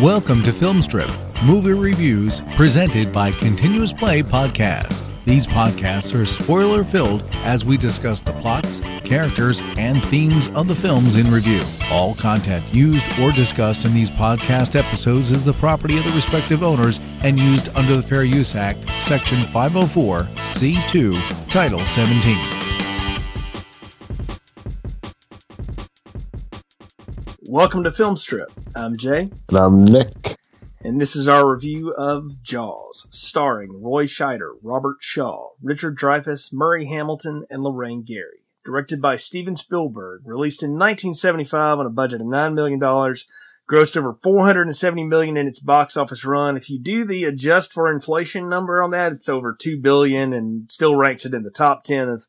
Welcome to Filmstrip, movie reviews presented by Continuous Play Podcast. These podcasts are spoiler filled as we discuss the plots, characters, and themes of the films in review. All content used or discussed in these podcast episodes is the property of the respective owners and used under the Fair Use Act, Section 504, C2, Title 17. Welcome to Filmstrip. I'm Jay, And I'm Nick. and this is our review of Jaws, starring Roy Scheider, Robert Shaw, Richard Dreyfuss, Murray Hamilton, and Lorraine Gary. Directed by Steven Spielberg, released in 1975 on a budget of $9 million, grossed over 470 million in its box office run. If you do the adjust for inflation number on that, it's over 2 billion and still ranks it in the top 10 of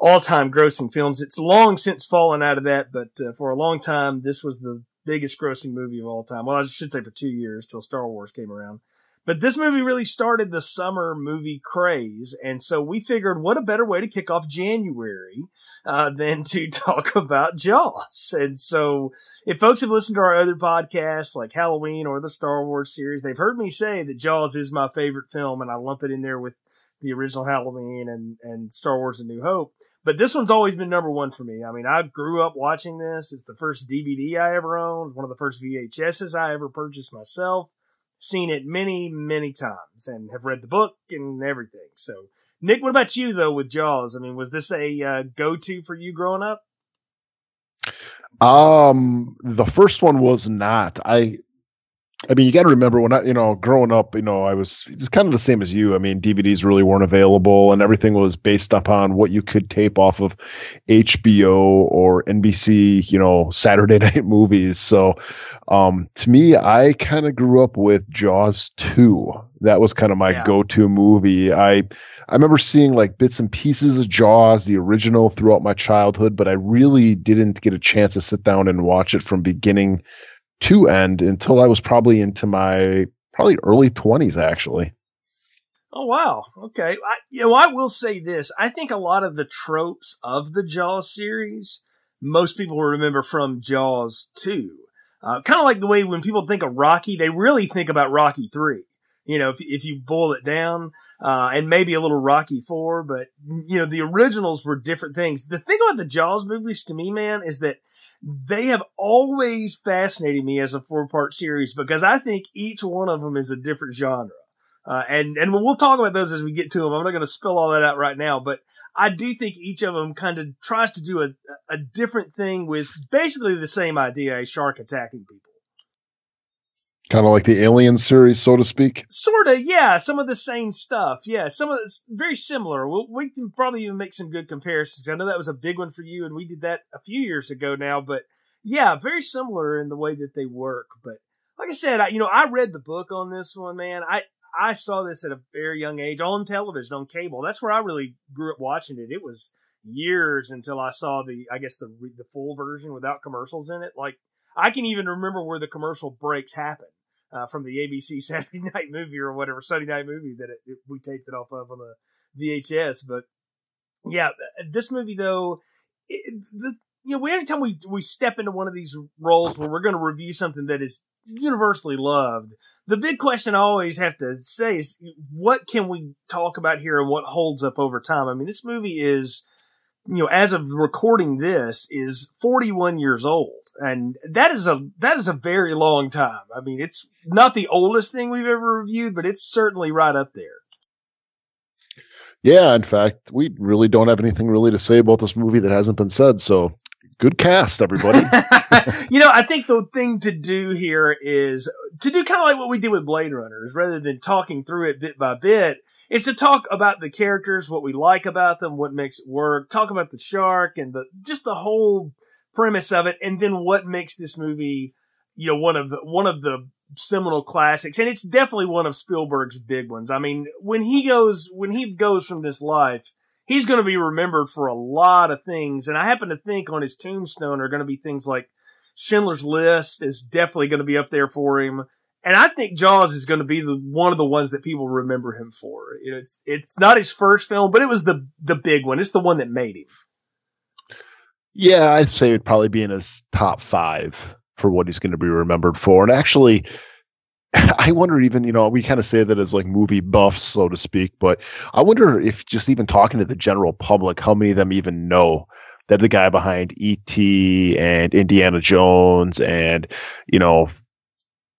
all-time grossing films. It's long since fallen out of that, but uh, for a long time, this was the biggest grossing movie of all time. Well, I should say for two years till Star Wars came around. But this movie really started the summer movie craze, and so we figured what a better way to kick off January uh, than to talk about Jaws. And so, if folks have listened to our other podcasts like Halloween or the Star Wars series, they've heard me say that Jaws is my favorite film, and I lump it in there with the original Halloween and and Star Wars: A New Hope. But this one's always been number one for me. I mean, I grew up watching this. It's the first DVD I ever owned, one of the first VHSs I ever purchased myself. Seen it many, many times and have read the book and everything. So, Nick, what about you though with Jaws? I mean, was this a uh, go-to for you growing up? Um, the first one was not. I, I mean, you got to remember when I, you know, growing up, you know, I was it's kind of the same as you. I mean, DVDs really weren't available, and everything was based upon what you could tape off of HBO or NBC, you know, Saturday night movies. So, um, to me, I kind of grew up with Jaws two. That was kind of my Yeah. go-to movie. I, I remember seeing like bits and pieces of Jaws, the original, throughout my childhood, but I really didn't get a chance to sit down and watch it from beginning to end until I was probably into my probably early 20s, actually. Oh wow. Okay. I, you know, I will say this. I think a lot of the tropes of the Jaws series, most people remember from Jaws 2. Uh, kind of like the way when people think of Rocky, they really think about Rocky 3. You know, if, if you boil it down, uh, and maybe a little Rocky 4, but, you know, the originals were different things. The thing about the Jaws movies to me, man, is that they have always fascinated me as a four part series because I think each one of them is a different genre. Uh, and and we'll talk about those as we get to them. I'm not going to spill all that out right now, but I do think each of them kind of tries to do a a different thing with basically the same idea: a shark attacking people. Kind of like the Alien series, so to speak. Sort of, yeah. Some of the same stuff, yeah. Some of it's very similar. We'll, we can probably even make some good comparisons. I know that was a big one for you, and we did that a few years ago now. But yeah, very similar in the way that they work. But like I said, I, you know, I read the book on this one, man. I I saw this at a very young age on television, on cable. That's where I really grew up watching it. It was years until I saw the, I guess the the full version without commercials in it. Like I can even remember where the commercial breaks happen uh, from the ABC Saturday Night Movie or whatever Sunday Night Movie that it, it, we taped it off of on the VHS. But yeah, this movie though, it, the you know, anytime we we step into one of these roles where we're going to review something that is universally loved, the big question I always have to say is, what can we talk about here and what holds up over time? I mean, this movie is, you know, as of recording this, is 41 years old. And that is a, that is a very long time. I mean, it's not the oldest thing we've ever reviewed, but it's certainly right up there. Yeah, in fact, we really don't have anything really to say about this movie that hasn't been said. So, good cast, everybody. you know, I think the thing to do here is to do kind of like what we did with Blade Runners, rather than talking through it bit by bit, is to talk about the characters, what we like about them, what makes it work, talk about the shark and the just the whole premise of it, and then what makes this movie, you know, one of the one of the seminal classics, and it's definitely one of Spielberg's big ones. I mean, when he goes when he goes from this life, he's going to be remembered for a lot of things, and I happen to think on his tombstone are going to be things like Schindler's List is definitely going to be up there for him. And I think Jaws is going to be the one of the ones that people remember him for. You know, it's it's not his first film, but it was the the big one. It's the one that made him. Yeah, I'd say it'd probably be in his top five for what he's going to be remembered for. And actually, I wonder even, you know, we kind of say that as like movie buffs, so to speak, but I wonder if just even talking to the general public, how many of them even know that the guy behind E.T. and Indiana Jones and, you know,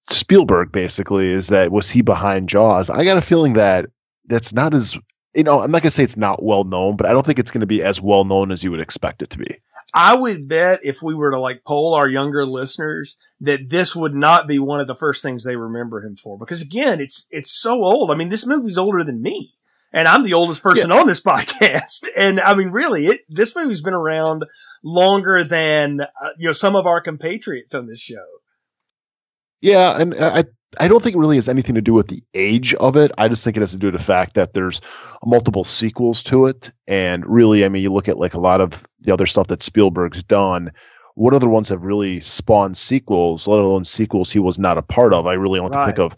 Spielberg basically is that was he behind Jaws? I got a feeling that that's not as, you know, I'm not going to say it's not well known, but I don't think it's going to be as well known as you would expect it to be. I would bet if we were to like poll our younger listeners that this would not be one of the first things they remember him for because again, it's it's so old. I mean, this movie's older than me. And I'm the oldest person yeah. on this podcast. And I mean, really, it, this movie's been around longer than, uh, you know, some of our compatriots on this show. Yeah. And I, I don't think it really has anything to do with the age of it. I just think it has to do with the fact that there's multiple sequels to it. And really, I mean, you look at like a lot of the other stuff that Spielberg's done. What other ones have really spawned sequels, let alone sequels he was not a part of? I really only right. think of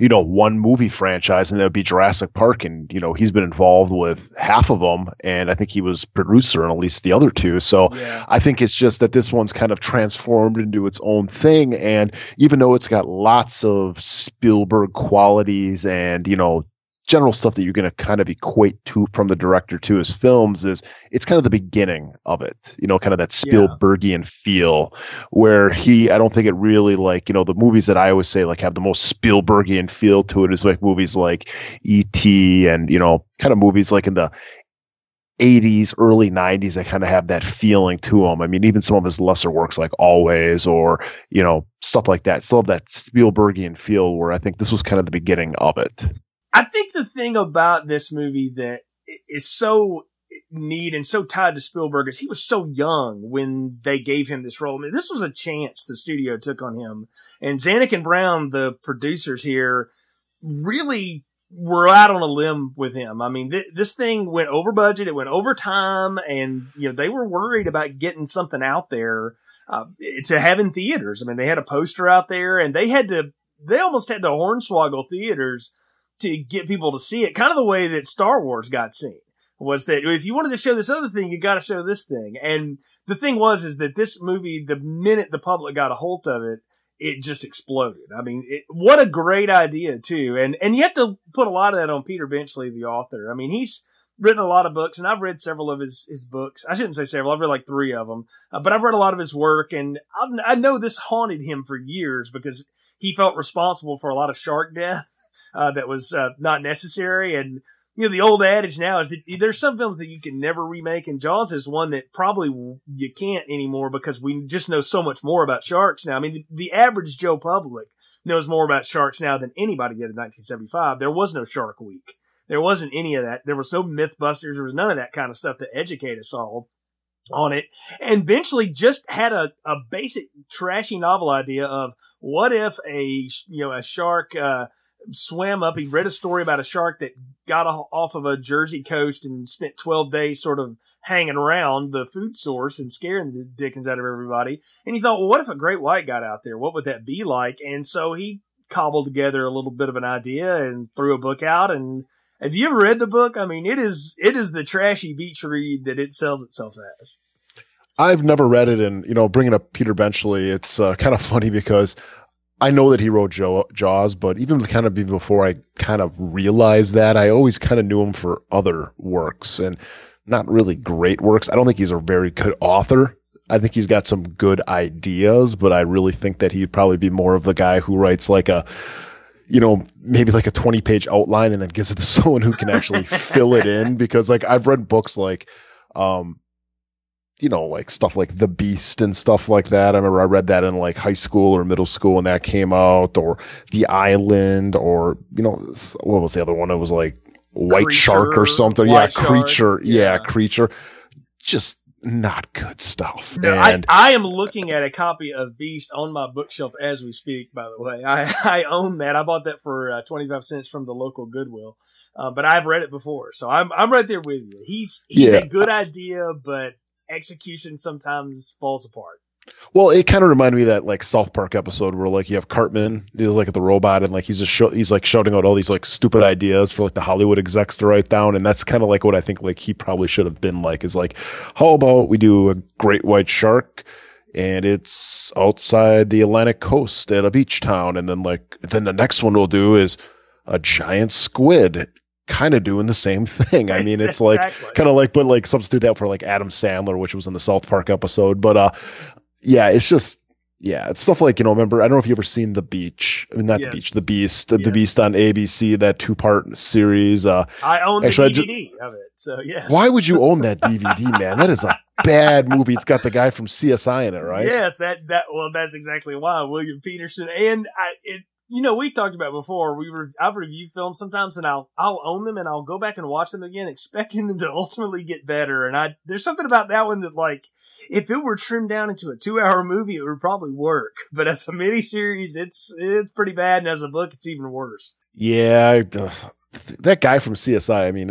you know, one movie franchise, and that would be Jurassic Park. And, you know, he's been involved with half of them, and I think he was producer on at least the other two. So yeah. I think it's just that this one's kind of transformed into its own thing. And even though it's got lots of Spielberg qualities and, you know, general stuff that you're going to kind of equate to from the director to his films is it's kind of the beginning of it you know kind of that spielbergian yeah. feel where he i don't think it really like you know the movies that i always say like have the most spielbergian feel to it is like movies like et and you know kind of movies like in the 80s, early 90s that kind of have that feeling to them. I mean, even some of his lesser works like Always or, you know, stuff like that still have that Spielbergian feel where I think this was kind of the beginning of it. I think the thing about this movie that is so neat and so tied to Spielberg is he was so young when they gave him this role. I mean, this was a chance the studio took on him. And Zanuck and Brown, the producers here, really were out on a limb with him. I mean, th- this thing went over budget, it went over time, and you know they were worried about getting something out there uh, to have in theaters. I mean, they had a poster out there, and they had to. They almost had to hornswoggle theaters to get people to see it, kind of the way that Star Wars got seen. Was that if you wanted to show this other thing, you got to show this thing. And the thing was, is that this movie, the minute the public got a hold of it, it just exploded. I mean, it, what a great idea too. And, and you have to put a lot of that on Peter Benchley, the author. I mean, he's written a lot of books and I've read several of his, his books. I shouldn't say several. I've read like three of them, uh, but I've read a lot of his work and I, I know this haunted him for years because he felt responsible for a lot of shark death uh, that was uh, not necessary. And you know, the old adage now is that there's some films that you can never remake, and Jaws is one that probably you can't anymore because we just know so much more about sharks now. I mean, the, the average Joe public knows more about sharks now than anybody did in 1975. There was no Shark Week. There wasn't any of that. There was no Mythbusters. There was none of that kind of stuff to educate us all on it. And Benchley just had a, a basic trashy novel idea of what if a, you know, a shark, uh, swam up. He read a story about a shark that got off of a Jersey coast and spent 12 days sort of hanging around the food source and scaring the dickens out of everybody. And he thought, well, what if a great white got out there? What would that be like? And so he cobbled together a little bit of an idea and threw a book out. And have you ever read the book? I mean, it is, it is the trashy beach read that it sells itself as. I've never read it, and you know, bringing up Peter Benchley, it's uh, kind of funny because I know that he wrote Jaws, but even kind of before I kind of realized that, I always kind of knew him for other works and not really great works. I don't think he's a very good author. I think he's got some good ideas, but I really think that he'd probably be more of the guy who writes like a, you know, maybe like a 20 page outline and then gives it to someone who can actually fill it in. Because like I've read books like, um, you know, like stuff like The Beast and stuff like that. I remember I read that in like high school or middle school when that came out, or The Island, or you know, what was the other one? It was like White creature, Shark or something. Yeah, shark. Creature. Yeah. yeah, Creature. Just not good stuff. No, and I, I am looking at a copy of Beast on my bookshelf as we speak. By the way, I I own that. I bought that for uh, twenty five cents from the local Goodwill. Uh, but I've read it before, so I'm I'm right there with you. He's he's yeah. a good idea, but execution sometimes falls apart. Well, it kind of reminded me of that like South Park episode where like you have Cartman, he's like at the robot, and like he's just show, he's like shouting out all these like stupid ideas for like the Hollywood execs to write down, and that's kind of like what I think like he probably should have been like is like, how about we do a great white shark, and it's outside the Atlantic coast at a beach town, and then like then the next one we'll do is a giant squid kind of doing the same thing. I mean, it's like exactly. kind of like, but like substitute that for like Adam Sandler, which was in the South Park episode. But uh, yeah, it's just yeah, it's stuff like you know. Remember, I don't know if you ever seen The Beach. I mean, not yes. The Beach, The Beast, the, yes. the Beast on ABC, that two part series. Uh, I own actually, the DVD just, of it, so yes. Why would you own that DVD, man? That is a bad movie. It's got the guy from CSI in it, right? Yes, that that well, that's exactly why William Peterson and I, it you know, we talked about before. We were I've reviewed films sometimes, and I'll I'll own them and I'll go back and watch them again, expecting them to ultimately get better. And I there's something about that one that like if it were trimmed down into a two hour movie, it would probably work. But as a miniseries, it's it's pretty bad, and as a book, it's even worse. Yeah, that guy from CSI. I mean,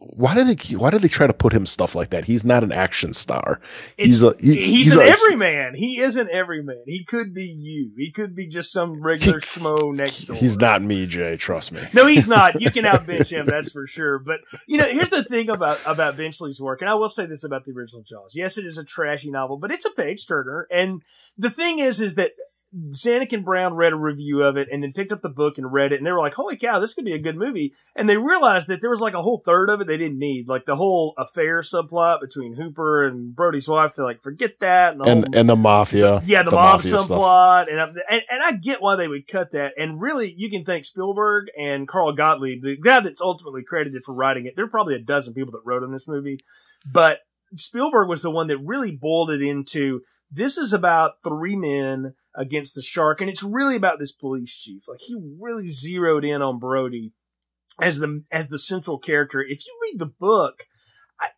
why did they why did they try to put him stuff like that? He's not an action star. He's a he, he's, he's, an a, everyman. He is an everyman. He could be you. He could be just some regular he, schmo next door. He's not me, Jay. Trust me. No, he's not. You can outbench him. That's for sure. But you know, here's the thing about about Benchley's work, and I will say this about the original Jaws. Yes, it is a trashy novel, but it's a page turner. And the thing is, is that Mm. Zanuck and Brown read a review of it and then picked up the book and read it and they were like, holy cow, this could be a good movie. And they realized that there was like a whole third of it they didn't need. Like the whole affair subplot between Hooper and Brody's wife. They're like, forget that. And the, and, whole, and the mafia. Yeah, the, the mob subplot. And, uh, and, and I get why they would cut that. And really, you can thank Spielberg and Carl Gottlieb, the guy that's ultimately credited for writing it. There are probably a dozen people that wrote on this movie, but Spielberg was the one that really boiled it into this is about three men against the shark, and it's really about this police chief. Like he really zeroed in on Brody as the as the central character. If you read the book,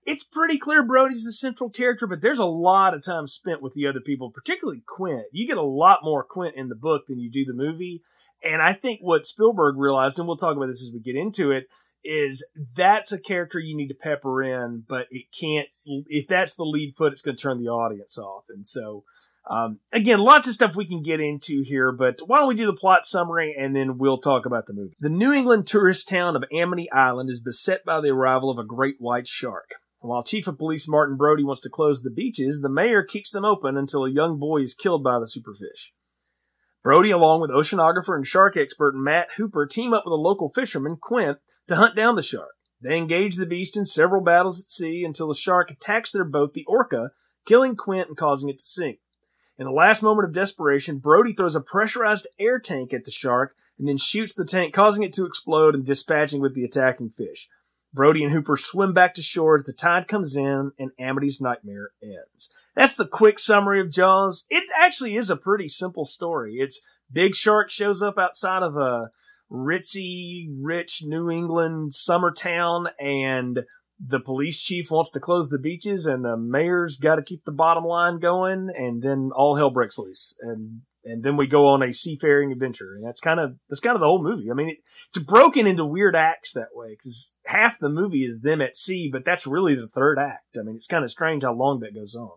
it's pretty clear Brody's the central character, but there's a lot of time spent with the other people, particularly Quint. You get a lot more Quint in the book than you do the movie. And I think what Spielberg realized, and we'll talk about this as we get into it, is that's a character you need to pepper in, but it can't, if that's the lead foot, it's going to turn the audience off. And so, um, again, lots of stuff we can get into here, but why don't we do the plot summary and then we'll talk about the movie. The New England tourist town of Amity Island is beset by the arrival of a great white shark. While Chief of Police Martin Brody wants to close the beaches, the mayor keeps them open until a young boy is killed by the superfish. Brody, along with oceanographer and shark expert Matt Hooper, team up with a local fisherman, Quint, to hunt down the shark. They engage the beast in several battles at sea until the shark attacks their boat, the Orca, killing Quint and causing it to sink. In the last moment of desperation, Brody throws a pressurized air tank at the shark and then shoots the tank, causing it to explode and dispatching with the attacking fish. Brody and Hooper swim back to shore as the tide comes in and Amity's nightmare ends. That's the quick summary of Jaws. It actually is a pretty simple story. It's Big Shark shows up outside of a ritzy, rich New England summer town and the police chief wants to close the beaches and the mayor's got to keep the bottom line going and then all hell breaks loose. And and then we go on a seafaring adventure. And that's kind of that's kind of the whole movie. I mean it, it's broken into weird acts that way because half the movie is them at sea but that's really the third act. I mean it's kind of strange how long that goes on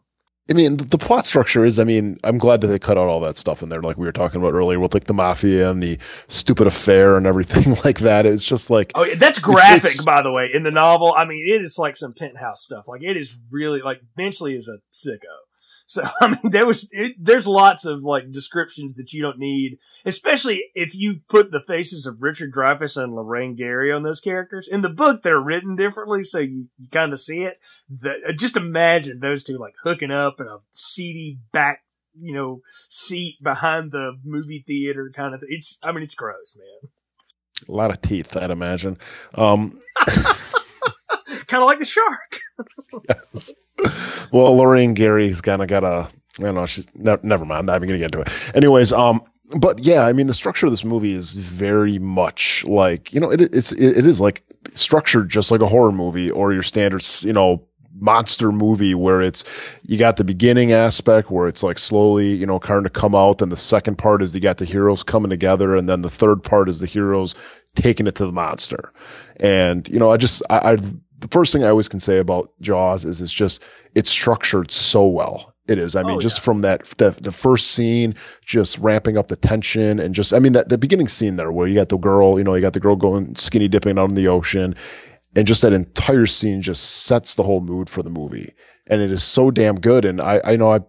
I mean, the, the, plot structure is, I mean, I'm glad that they cut out all that stuff in there, like we were talking about earlier with like the mafia and the stupid affair and everything like that. It's just like. Oh, yeah, that's graphic, it's, it's, by the way, in the novel. I mean, it is like some penthouse stuff. Like, it is really, like, Benchley is a sicko. So I mean, there was it, there's lots of like descriptions that you don't need, especially if you put the faces of Richard Dreyfuss and Lorraine Gary on those characters. In the book, they're written differently, so you, you kind of see it. The, uh, just imagine those two like hooking up in a seedy back, you know, seat behind the movie theater kind of. Thing. It's I mean, it's gross, man. A lot of teeth, I'd imagine. Um, kind of like the shark. yes. Well, Lorraine Gary's kind of got a. I don't know. She's ne- never mind. I'm not even gonna get into it. Anyways, um, but yeah, I mean, the structure of this movie is very much like you know, it, it's it, it is like structured just like a horror movie or your standard, you know, monster movie where it's you got the beginning aspect where it's like slowly you know kind of come out then the second part is you got the heroes coming together and then the third part is the heroes taking it to the monster and you know i just i, I the first thing I always can say about Jaws is it's just it's structured so well. It is. I mean, Oh, just yeah. from that the, the first scene, just ramping up the tension, and just I mean that the beginning scene there where you got the girl, you know, you got the girl going skinny dipping out in the ocean, and just that entire scene just sets the whole mood for the movie, and it is so damn good. And I I know I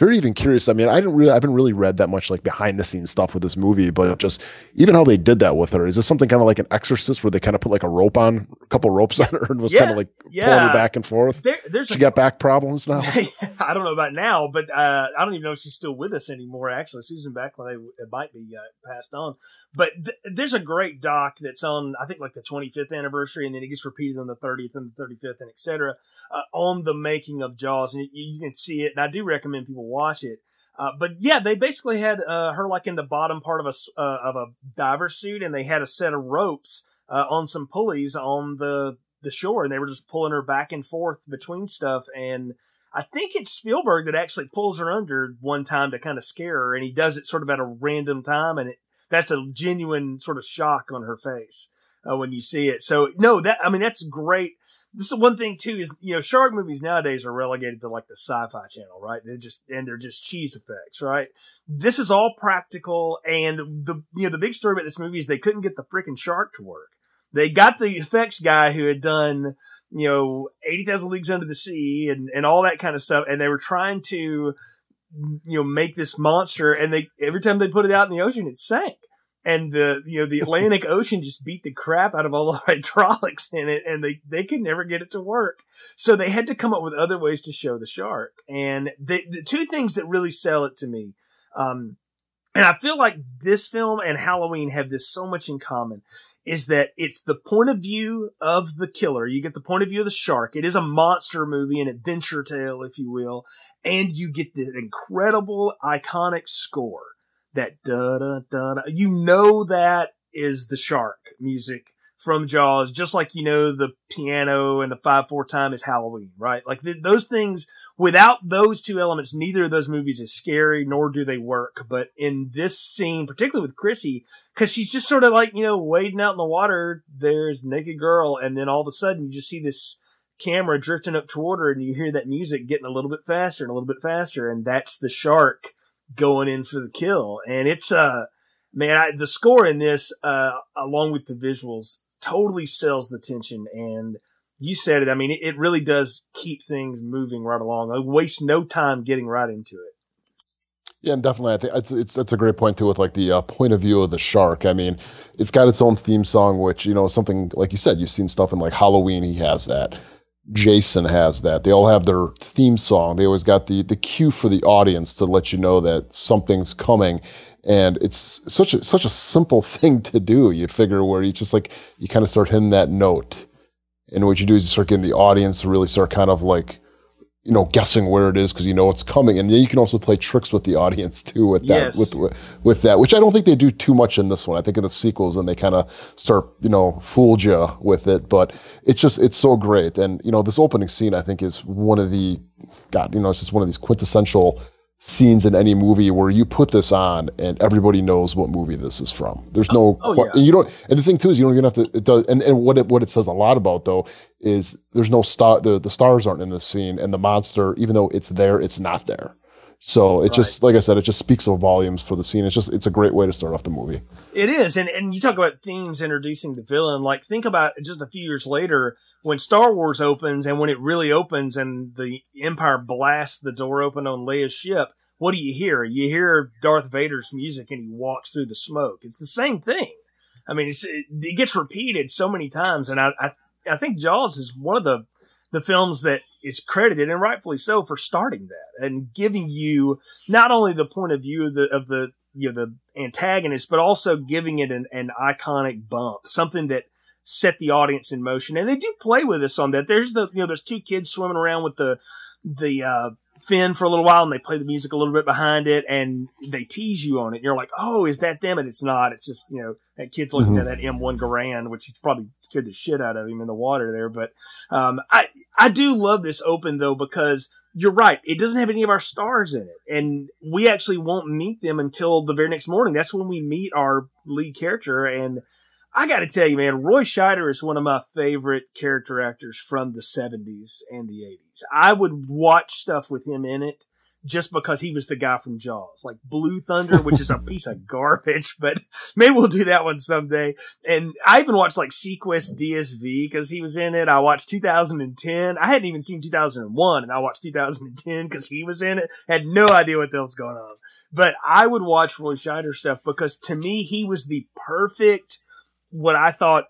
very even curious. I mean, I didn't really I haven't really read that much like behind the scenes stuff with this movie, but just even how they did that with her. Is this something kind of like an Exorcist where they kind of put like a rope on, a couple ropes on her, and was Yeah, kind of like pulling her back and forth? There, there's She a got back problems now. I don't know about now, but uh, I don't even know if she's still with us anymore. Actually, Susan Backlinie it might be uh, passed on. But th- there's a great doc that's on, I think, like the 25th anniversary, and then it gets repeated on the 30th and the 35th, and etc. Uh, on the making of Jaws, and you, you can see it. And I do recommend people watch it. Uh, but yeah, they basically had uh, her like in the bottom part of a uh, of a diver suit, and they had a set of ropes uh, on some pulleys on the the shore, and they were just pulling her back and forth between stuff. And I think it's Spielberg that actually pulls her under one time to kind of scare her, and he does it sort of at a random time, and it, that's a genuine sort of shock on her face uh, when you see it. So no, that I mean that's great. This is one thing too is you know shark movies nowadays are relegated to like the sci-fi channel, right? They just and they're just cheese effects, right? This is all practical, and the you know the big story about this movie is they couldn't get the freaking shark to work. They got the effects guy who had done you know, 80,000 Leagues Under the Sea and, and all that kind of stuff. And they were trying to, you know, make this monster. And they, every time they put it out in the ocean, it sank. And the, you know, the Atlantic Ocean just beat the crap out of all the hydraulics in it and they, they could never get it to work. So they had to come up with other ways to show the shark. And the, the two things that really sell it to me, um, and I feel like this film and Halloween have this so much in common is that it's the point of view of the killer. You get the point of view of the shark. It is a monster movie, an adventure tale, if you will. And you get the incredible iconic score. That da da da. You know that is the shark music from Jaws, just like you know the piano and the five four time is Halloween, right? Like th- those things. Without those two elements, neither of those movies is scary, nor do they work. But in this scene, particularly with Chrissy, because she's just sort of like you know wading out in the water. There's naked girl, and then all of a sudden you just see this camera drifting up toward her, and you hear that music getting a little bit faster and a little bit faster, and that's the shark going in for the kill. And it's uh man, I, the score in this, uh, along with the visuals, totally sells the tension. And you said it. I mean, it, it really does keep things moving right along. I waste no time getting right into it. Yeah, and definitely, I think it's it's that's a great point too with like the uh, point of view of the shark. I mean, it's got its own theme song, which you know something like you said, you've seen stuff in like Halloween. He has that. Jason has that. They all have their theme song. They always got the the cue for the audience to let you know that something's coming, and it's such a such a simple thing to do. You figure where you just like you kind of start hitting that note, and what you do is you start getting the audience to really start kind of like you know guessing where it is because you know it's coming. And then you can also play tricks with the audience too with that Yes. with, with with that which i don't think they do too much in this one. I think in the sequels and they kind of start you know fooled you with it. But it's just it's so great. And you know this opening scene i think is one of the god you know it's just one of these quintessential scenes in any movie where you put this on and everybody knows what movie this is from there's no oh, oh que- yeah. and you don't and the thing too is you don't even have to it does and, and what it what it says a lot about though is there's no star the, the stars aren't in the scene and the monster even though it's there it's not there so it just like i said it just speaks of volumes for the scene it's just it's a great way to start off the movie It is, and and you talk about themes introducing the villain. Like think about just a few years later when Star Wars opens, and when it really opens, and the Empire blasts the door open on Leia's ship. What do you hear? You hear Darth Vader's music, and he walks through the smoke. It's the same thing. I mean, it gets repeated so many times, and I, I I think Jaws is one of the the films that is credited and rightfully so for starting that and giving you not only the point of view of the of the you know the antagonist, but also giving it an, an iconic bump, something that set the audience in motion. And they do play with us on that. There's the you know there's two kids swimming around with the the uh, fin for a little while, and they play the music a little bit behind it, and they tease you on it. You're like, oh, is that them? And it's not. It's just you know that kid's looking Mhm. at that M1 Garand, which he's probably scared the shit out of him in the water there. But um, I I do love this open though because you're right. It doesn't have any of our stars in it. And we actually won't meet them until the very next morning. That's when we meet our lead character. And I got to tell you, man, Roy Scheider is one of my favorite character actors from the 70s and the 80s. I would watch stuff with him in it just because he was the guy from Jaws, like Blue Thunder, which is a piece of garbage, but maybe we'll do that one someday. And I even watched like seaQuest DSV because he was in it. I watched 2010. I hadn't even seen 2001 and I watched 2010 because he was in it. Had no idea what the hell's going on. But I would watch Roy Scheider stuff because to me, he was the perfect, what I thought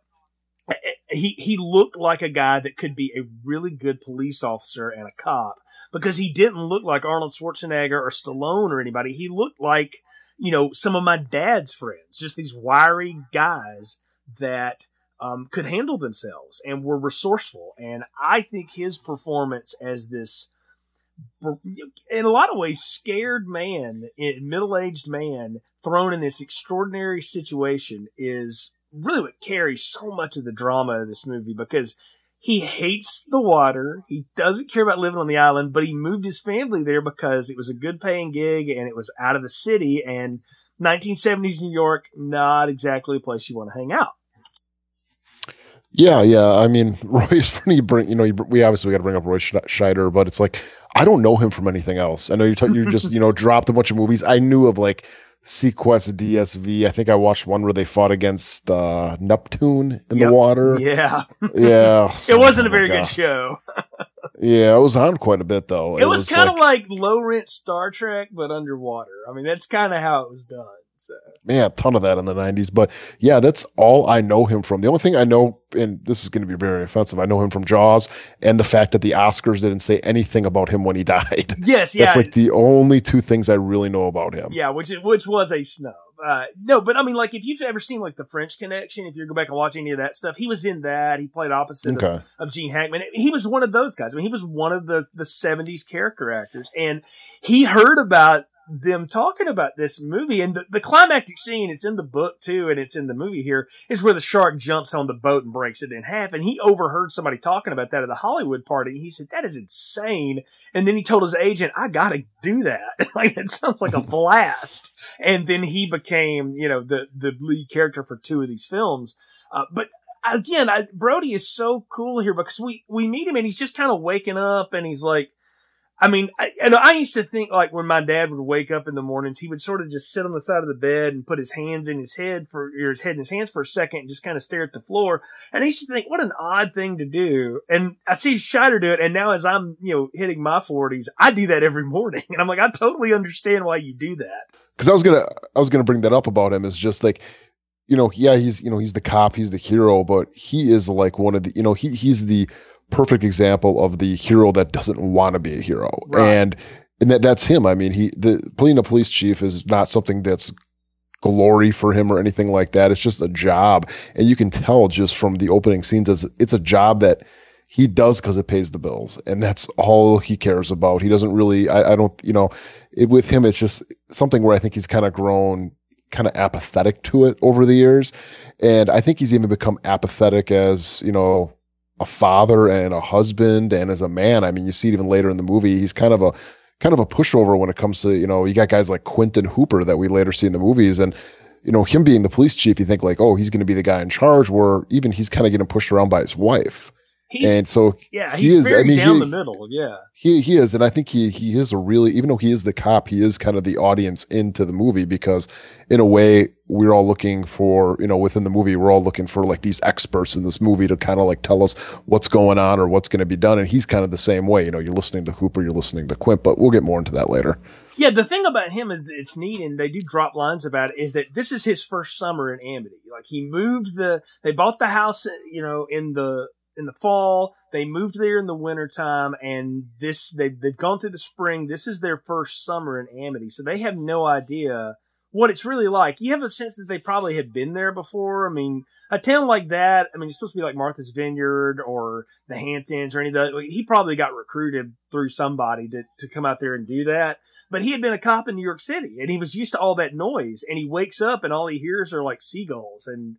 eh, eh, he he looked like a guy that could be a really good police officer and a cop because he didn't look like Arnold Schwarzenegger or Stallone or anybody. He looked like you know some of my dad's friends, just these wiry guys that um, could handle themselves and were resourceful. And I think his performance as this in a lot of ways scared man, eh, middle aged man thrown in this extraordinary situation is really what carries so much of the drama of this movie because he hates the water. He doesn't care about living on the island, but he moved his family there because it was a good paying gig and it was out of the city. And 1970s New York, not exactly a place you want to hang out. Yeah, yeah. I mean, Roy is funny. You bring, you know, we obviously got to bring up Roy Scheider, but it's like I don't know him from anything else. I know you t- you just you know dropped a bunch of movies. I knew of like seaQuest DSV. I think I watched one where they fought against uh, Neptune in yep. the water. Yeah. Yeah. it wasn't a very good show. yeah, it was on quite a bit though. It, it was, was kind of like, like low rent Star Trek, but underwater. I mean, that's kind of how it was done. So. Man, a ton of that in the 90s. But yeah, that's all I know him from. The only thing I know, and this is going to be very offensive, I know him from Jaws and the fact that the Oscars didn't say anything about him when he died. Yes, yeah. That's like the only two things I really know about him. Yeah, which which was a snub. Uh, no, but I mean, like, if you've ever seen like the French Connection, if you go back and watch any of that stuff, he was in that. He played opposite okay. of, of, Gene Hackman. He was one of those guys. I mean, he was one of the the '70s character actors, and he heard about them talking about this movie and the, the climactic scene, it's in the book too, and it's in the movie here, is where the shark jumps on the boat and breaks it in half. And he overheard somebody talking about that at the Hollywood party. He said, that is insane. And then he told his agent, I gotta do that. like, it sounds like a blast. and then he became, you know, the, the lead character for two of these films. Uh, but again, I, Brody is so cool here because we, we meet him and he's just kind of waking up and he's like, I mean, I, and I used to think like when my dad would wake up in the mornings, he would sort of just sit on the side of the bed and put his hands in his head for, or his head in his hands for a second and just kind of stare at the floor. And I used to think, what an odd thing to do. And I see Scheider do it. And now as I'm, you know, hitting my forties, I do that every morning. And I'm like, I totally understand why you do that. Cause I was going to, I was going to bring that up about him is just like, you know, yeah, he's, you know, he's the cop, he's the hero, but he is like one of the, you know, he, he's the, perfect example of the hero that doesn't want to be a hero. Right. And and that that's him. I mean, he the being a police chief is not something that's glory for him or anything like that. It's just a job, and you can tell just from the opening scenes as it's a job that he does because it pays the bills, and that's all he cares about. He doesn't really. I, I don't. You know, it, with him, it's just something where I think he's kind of grown kind of apathetic to it over the years, and I think he's even become apathetic as you know a father and a husband and as a man. I mean, you see it even later in the movie. He's kind of a kind of a pushover when it comes to you know you got guys like Quint and Hooper that we later see in the movies and. You know, him being the police chief, you think like, oh, he's going to be the guy in charge. Where even he's kind of getting pushed around by his wife. He's, and so yeah, he's he is, very I mean, down he, the middle. Yeah, he he is, and I think he he is a really even though he is the cop, he is kind of the audience into the movie because in a way we're all looking for you know within the movie we're all looking for like these experts in this movie to kind of like tell us what's going on or what's going to be done, and he's kind of the same way. You know, you're listening to Hooper, you're listening to Quint, but we'll get more into that later. Yeah, the thing about him is that it's neat, and they do drop lines about it. Is that this is his first summer in Amity? Like he moved the, they bought the house, you know, in the in the fall. They moved there in the wintertime and this they've they've gone through the spring. This is their first summer in Amity. So they have no idea what it's really like. You have a sense that they probably had been there before. I mean, a town like that, I mean, it's supposed to be like Martha's Vineyard or the Hamptons or any of that. He probably got recruited through somebody to, to come out there and do that. But he had been a cop in New York City and he was used to all that noise and he wakes up and all he hears are like seagulls and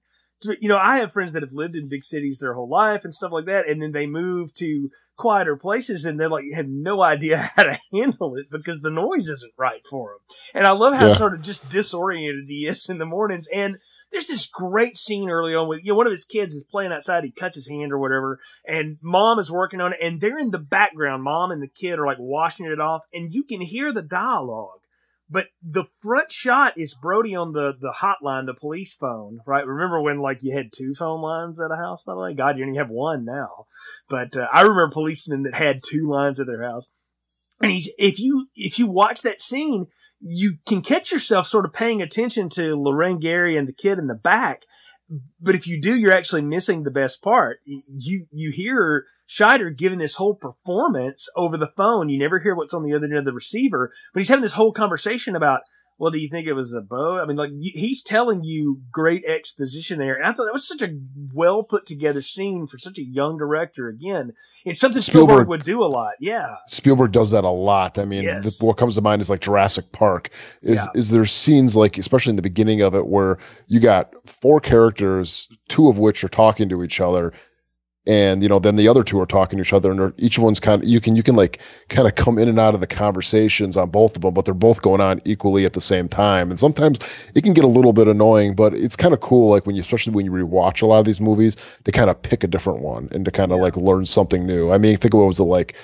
you know, I have friends that have lived in big cities their whole life and stuff like that, and then they move to quieter places and they like have no idea how to handle it because the noise isn't right for them. And I love how yeah. sort of just disoriented he is in the mornings. And there's this great scene early on with you know one of his kids is playing outside, he cuts his hand or whatever, and mom is working on it, and they're in the background. Mom and the kid are like washing it off, and you can hear the dialogue but the front shot is Brody on the, the hotline, the police phone, right? Remember when like you had two phone lines at a house, by the way? God, you only have one now. But uh, I remember policemen that had two lines at their house. And he's, if you, if you watch that scene, you can catch yourself sort of paying attention to Lorraine Gary and the kid in the back but if you do, you're actually missing the best part. You you hear Scheider giving this whole performance over the phone. You never hear what's on the other end of the receiver, but he's having this whole conversation about well, do you think it was a bow? I mean, like he's telling you great exposition there, and I thought that was such a well put together scene for such a young director. Again, it's something Spielberg, Spielberg would do a lot. Yeah, Spielberg does that a lot. I mean, yes. the, what comes to mind is like Jurassic Park. Is yeah. is there scenes like, especially in the beginning of it, where you got four characters, two of which are talking to each other, and you know then the other two are talking to each other and each one's kind of you can you can like kind of come in and out of the conversations on both of them but they're both going on equally at the same time and sometimes it can get a little bit annoying but it's kind of cool like when you especially when you rewatch a lot of these movies to kind of pick a different one and to kind of yeah. like learn something new i mean think of what was it like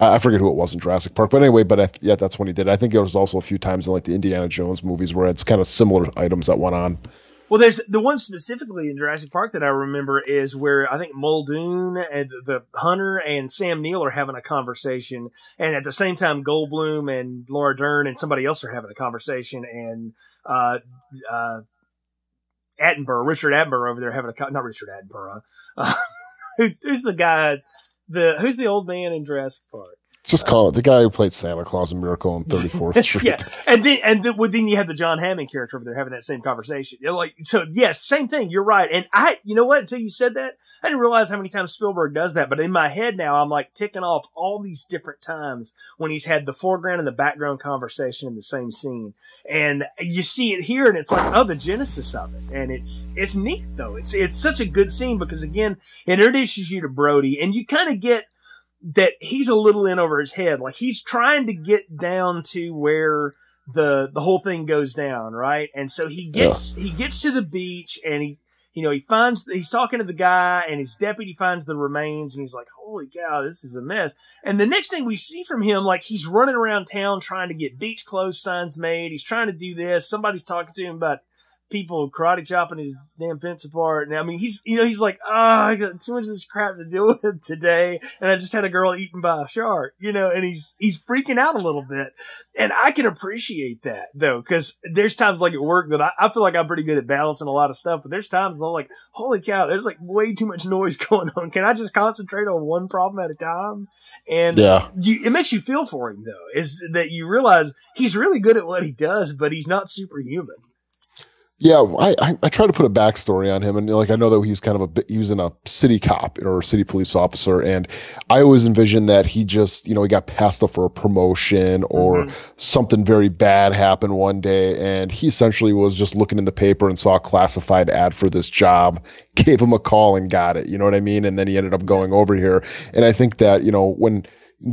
I forget who it was in Jurassic Park, but anyway, but I, yeah, that's when he did. I think it was also a few times in like the Indiana Jones movies where it's kind of similar items that went on. Well, there's the one specifically in Jurassic Park that I remember is where I think Muldoon and the hunter and Sam Neill are having a conversation, and at the same time Goldblum and Laura Dern and somebody else are having a conversation, and uh, uh, Attenborough, Richard Attenborough over there having a not Richard Attenborough, uh, who's the guy, the who's the old man in Jurassic Park? Just call it the guy who played Santa Claus in Miracle on 34th Street. yeah, and then and then, well, then you have the John Hammond character over there having that same conversation. You're like, so yes, same thing. You're right. And I, you know what? Until you said that, I didn't realize how many times Spielberg does that. But in my head now, I'm like ticking off all these different times when he's had the foreground and the background conversation in the same scene, and you see it here, and it's like, oh, the genesis of it, and it's it's neat though. It's it's such a good scene because again, it introduces you to Brody, and you kind of get that he's a little in over his head. Like he's trying to get down to where the the whole thing goes down, right? And so he gets yeah. he gets to the beach and he you know he finds he's talking to the guy and his deputy finds the remains and he's like, "Holy cow, this is a mess." And the next thing we see from him like he's running around town trying to get beach closed signs made. He's trying to do this. Somebody's talking to him about people karate chopping his damn fence apart. And I mean, he's, you know, he's like, oh, I got too much of this crap to deal with today. And I just had a girl eaten by a shark, you know, and he's, he's freaking out a little bit. And I can appreciate that though, cause there's times like at work that I, I feel like I'm pretty good at balancing a lot of stuff, but there's times I'm like, holy cow, there's like way too much noise going on. Can I just concentrate on one problem at a time? And yeah. You, it makes you feel for him though, is that you realize he's really good at what he does, but he's not superhuman. Yeah, I, I, I try to put a backstory on him, and like I know that he was kind of a he was in a city cop or a city police officer, and I always envisioned that he just you know he got passed up for a promotion or mm-hmm. something very bad happened one day, and he essentially was just looking in the paper and saw a classified ad for this job, gave him a call and got it. You know what I mean? And then he ended up going over here, and I think that you know when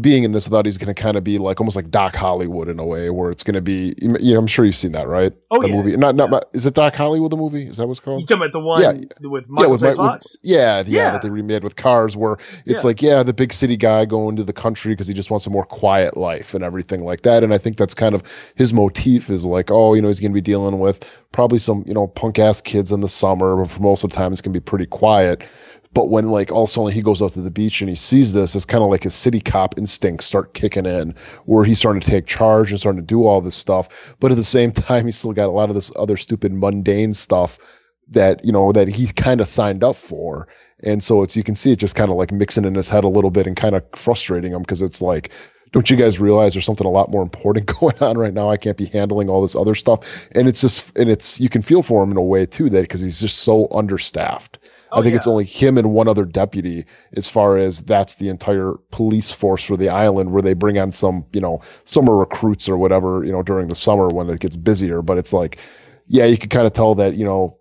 being in this, I thought he's going to kind of be like almost like Doc Hollywood in a way, where it's going to be. Yeah, I'm sure you've seen that, right? Oh the yeah. Movie. Not not. Yeah. Is it Doc Hollywood the movie? Is that what's called? You talking about the one yeah. with Michael yeah, with, J. Fox? With, yeah, yeah, yeah, that they remade with cars, where it's yeah. like yeah, the big city guy going to the country because he just wants a more quiet life and everything like that. And I think that's kind of his motif is like, oh, you know, he's going to be dealing with probably some you know punk ass kids in the summer, but for most of the time it's going to be pretty quiet. But when like all of a sudden he goes out to the beach and he sees this, it's kind of like his city cop instincts start kicking in, where he's starting to take charge and starting to do all this stuff. But at the same time, he's still got a lot of this other stupid mundane stuff that you know that he kind of signed up for. And so it's you can see it just kind of like mixing in his head a little bit and kind of frustrating him because it's like don't you guys realize there's something a lot more important going on right now? I can't be handling all this other stuff. And it's just, and it's, you can feel for him in a way too, that because he's just so understaffed. Oh, I think yeah. it's only him and one other deputy as far as that's the entire police force for the island where they bring on some, you know, summer recruits or whatever, you know, during the summer when it gets busier. But it's like, yeah, you can kind of tell that, you know,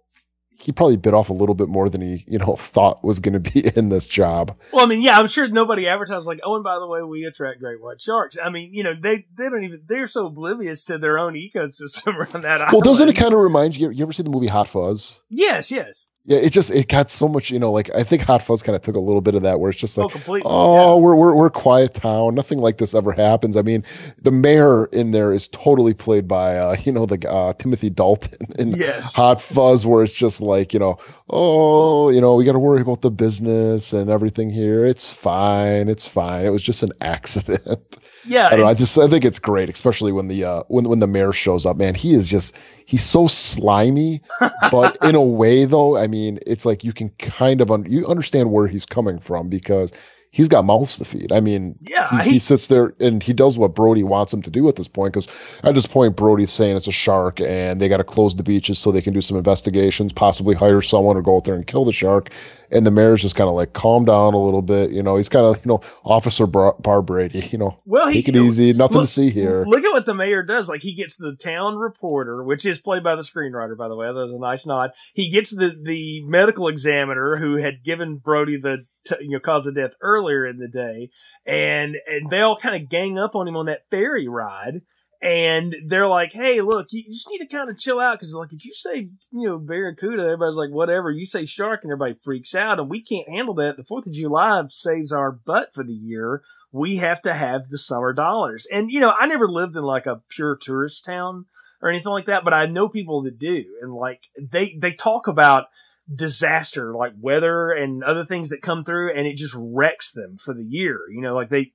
he probably bit off a little bit more than he, you know, thought was going to be in this job. Well, I mean, yeah, I'm sure nobody advertised like, oh, and by the way, we attract great white sharks. I mean, you know, they they don't even they're so oblivious to their own ecosystem around that. Island. Well, doesn't it kind of remind you? You ever see the movie Hot Fuzz? Yes, yes. Yeah, it just it got so much, you know, like I think Hot Fuzz kind of took a little bit of that where it's just like, oh, oh yeah. we're, we're we're quiet town, nothing like this ever happens. I mean, the mayor in there is totally played by uh, you know, the uh, Timothy Dalton in yes. Hot Fuzz, where it's just like, you know, oh, you know, we got to worry about the business and everything here. It's fine, it's fine. It was just an accident. Yeah, I know. I just I think it's great, especially when the uh, when when the mayor shows up. Man, he is just he's so slimy, but in a way though, I mean, it's like you can kind of un- you understand where he's coming from because he's got mouths to feed. I mean, yeah, he, he, he sits there and he does what Brody wants him to do at this point. Because at this point, Brody's saying it's a shark and they got to close the beaches so they can do some investigations, possibly hire someone or go out there and kill the shark. And the mayor's just kind of like calm down a little bit. You know, he's kind of you know Officer Bar, Barbrady. You know, well, take it easy, nothing look, to see here. Look at what the mayor does. Like he gets the town reporter, which is played by the screenwriter, by the way. That was a nice nod. He gets the the medical examiner who had given Brody the t- you know cause of death earlier in the day, and and they all kind of gang up on him on that ferry ride. And they're like, "Hey, look, you just need to kind of chill out because, like, if you say, you know, barracuda, everybody's like, whatever. You say shark, and everybody freaks out, and we can't handle that. The Fourth of July saves our butt for the year. We have to have the summer dollars. And you know, I never lived in like a pure tourist town or anything like that, but I know people that do, and like they they talk about disaster like weather and other things that come through and it just wrecks them for the year. You know, like they,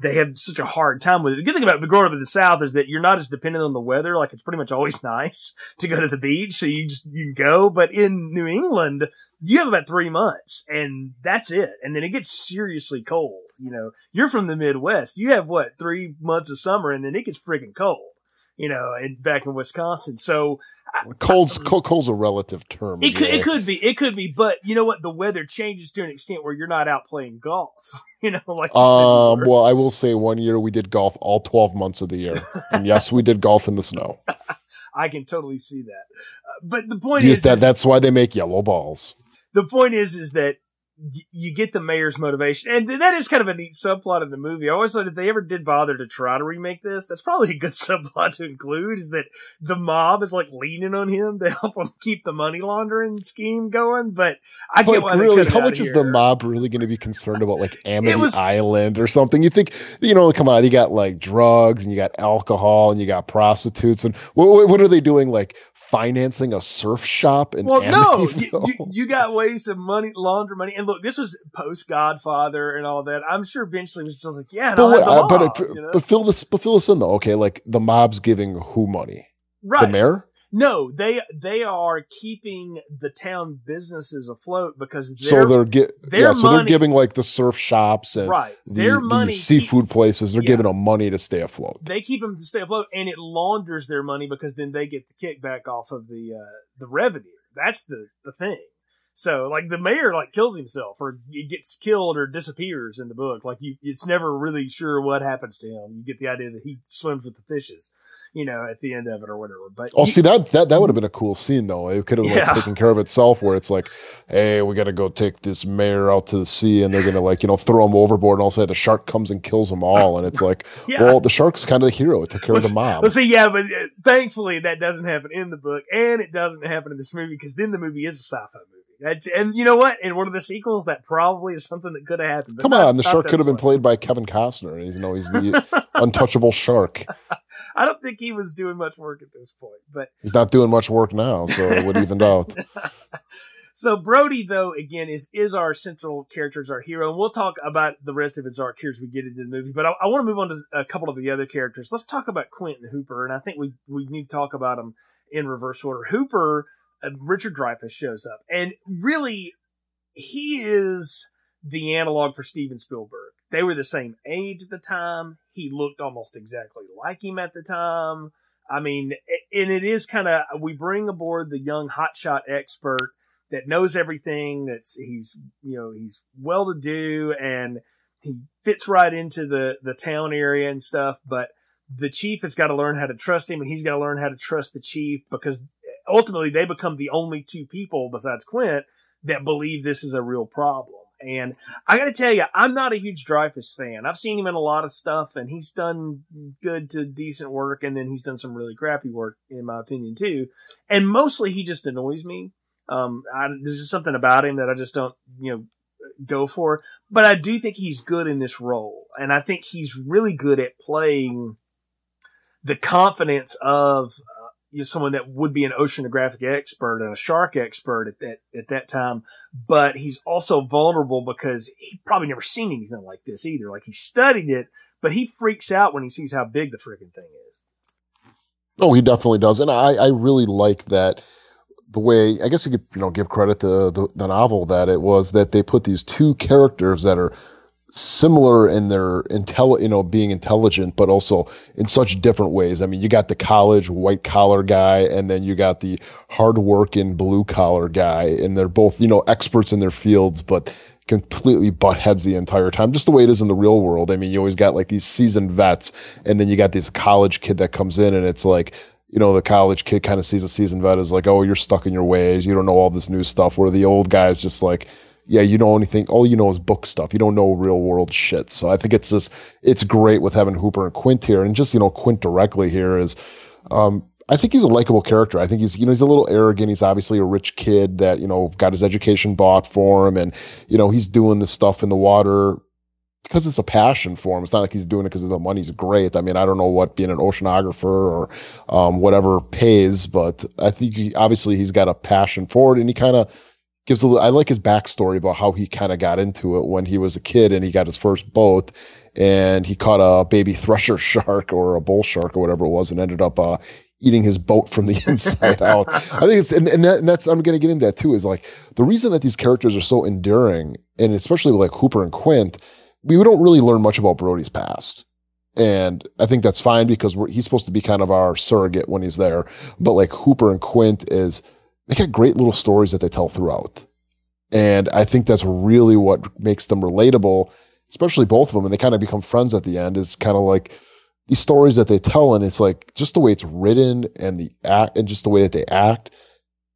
they have such a hard time with it. The good thing about growing up in the South is that you're not as dependent on the weather. Like it's pretty much always nice to go to the beach. So you just, you can go. But in New England, you have about three months and that's it. And then it gets seriously cold. You know, you're from the Midwest. You have what, three months of summer and then it gets freaking cold you know, and back in Wisconsin. So cold's cold, cold's a relative term. It could, it could be, it could be, but you know what? The weather changes to an extent where you're not out playing golf. You know, like um. Well, I will say one year we did golf all twelve months of the year, and yes, we did golf in the snow. I can totally see that. Uh, but the point You- is, that is- that's why they make yellow balls. the point is, is that you get the mayor's motivation, and that is kind of a neat subplot in the movie. I always thought if they ever did bother to try to remake this, that's probably a good subplot to include. Is that the mob is like leaning on him to help him keep the money laundering scheme going? But I get But they really, how much is the mob really going to be concerned about, like Amity was- Island or something? You think, you know, come on, you got like drugs and you got alcohol and you got prostitutes and what, what are they doing? Like financing a surf shop in Well, no, you, you, you got ways to money launder money, and look, this was post Godfather and all that. I'm sure Benchley was just like, yeah, but what, uh, but, it- you know? but fill this, but fill this in though. Okay, like the mob's giving who money? right? The mayor? No, they they are keeping the town businesses afloat because so they're get their yeah, so they're giving like the surf shops and right the, their the seafood keeps- places. They're yeah. giving them money to stay afloat. they keep them to stay afloat, and it launders their money because then they get the kickback off of the uh, the revenue. That's the the thing. So like the mayor like kills himself or gets killed or disappears in the book. Like you, it's never really sure what happens to him. You get the idea that he swims with the fishes, you know, at the end of it or whatever. But Oh, you- see that that that would have been a cool scene though. It could have like taken care of itself. Where it's like, hey, we got to go take this mayor out to the sea, and they're gonna like you know throw him overboard, and all of a sudden the shark comes and kills them all, and it's like, yeah. well, the shark's kind of the hero. It took care of the mob. Well, see, yeah, but uh, thankfully that doesn't happen in the book, and it doesn't happen in this movie because then the movie is a sci-fi movie. That's, and you know what? In one of the sequels, that probably is something that could have happened. Come on, the shark could have been played by Kevin Costner. He's you know he's the untouchable shark. I don't think he was doing much work at this point, but He's not doing much work now, so it would even out. so Brody though again is is our central character, is our hero, and we'll talk about the rest of his arc here as we get into the movie. But I, I want to move on to a couple of the other characters. Let's talk about Quint and Hooper, and I think we we need to talk about him in reverse order. Hooper, uh, Richard Dreyfuss shows up, and really, he is the analog for Steven Spielberg. They were the same age at the time. He looked almost exactly like him at the time. I mean, and it is kind of we bring aboard the young hotshot expert that knows everything. That's he's you know he's well to do and he fits right into the the town area and stuff. But the chief has got to learn how to trust him and he's got to learn how to trust the chief because ultimately they become the only two people besides Quint that believe this is a real problem. And I got to tell you, I'm not a huge Dreyfuss fan. I've seen him in a lot of stuff, and he's done good to decent work, and then he's done some really crappy work, in my opinion, too. And mostly, he just annoys me. Um, I, there's just something about him that I just don't, you know, go for. But I do think he's good in this role, and I think he's really good at playing the confidence of uh, you know, someone that would be an oceanographic expert and a shark expert at that at that time, but he's also vulnerable because he probably never seen anything like this either. Like he studied it, but he freaks out when he sees how big the freaking thing is. Oh, he definitely does, and I I really like that the way I guess you could you know give credit to the, the novel that it was that they put these two characters that are similar in their intel, you know, being intelligent, but also in such different ways. I mean, you got the college white collar guy, and then you got the hard working blue collar guy, and they're both, you know, experts in their fields, but completely butt heads the entire time, just the way it is in the real world. I mean, you always got like these seasoned vets, and then you got this college kid that comes in, and it's like, you know, the college kid kind of sees a seasoned vet as like, oh, you're stuck in your ways. You don't know all this new stuff. Where the old guy's just like, yeah, you know anything. All you know is book stuff. You don't know real world shit. So I think it's just it's great with having Hooper and Quint here, and just you know Quint directly here is. Um, I think he's a likable character. I think he's, you know, he's a little arrogant. He's obviously a rich kid that, you know, got his education bought for him. And, you know, he's doing this stuff in the water because it's a passion for him. It's not like he's doing it because the money's great. I mean, I don't know what being an oceanographer or um, whatever pays, but I think he, obviously he's got a passion for it and he kind of, gives a little, I like his backstory about how he kind of got into it when he was a kid and he got his first boat and he caught a baby thresher shark or a bull shark or whatever it was and ended up uh, eating his boat from the inside out. I think it's and, and, that, and that's I'm going to get into that too is like the reason that these characters are so enduring and especially like Hooper and Quint, we don't really learn much about Brody's past. And I think that's fine because he's supposed to be kind of our surrogate when he's there. But like Hooper and Quint is they got great little stories that they tell throughout. And I think that's really what makes them relatable, especially both of them. And they kind of become friends at the end is kind of like these stories that they tell. And it's like just the way it's written and the act and just the way that they act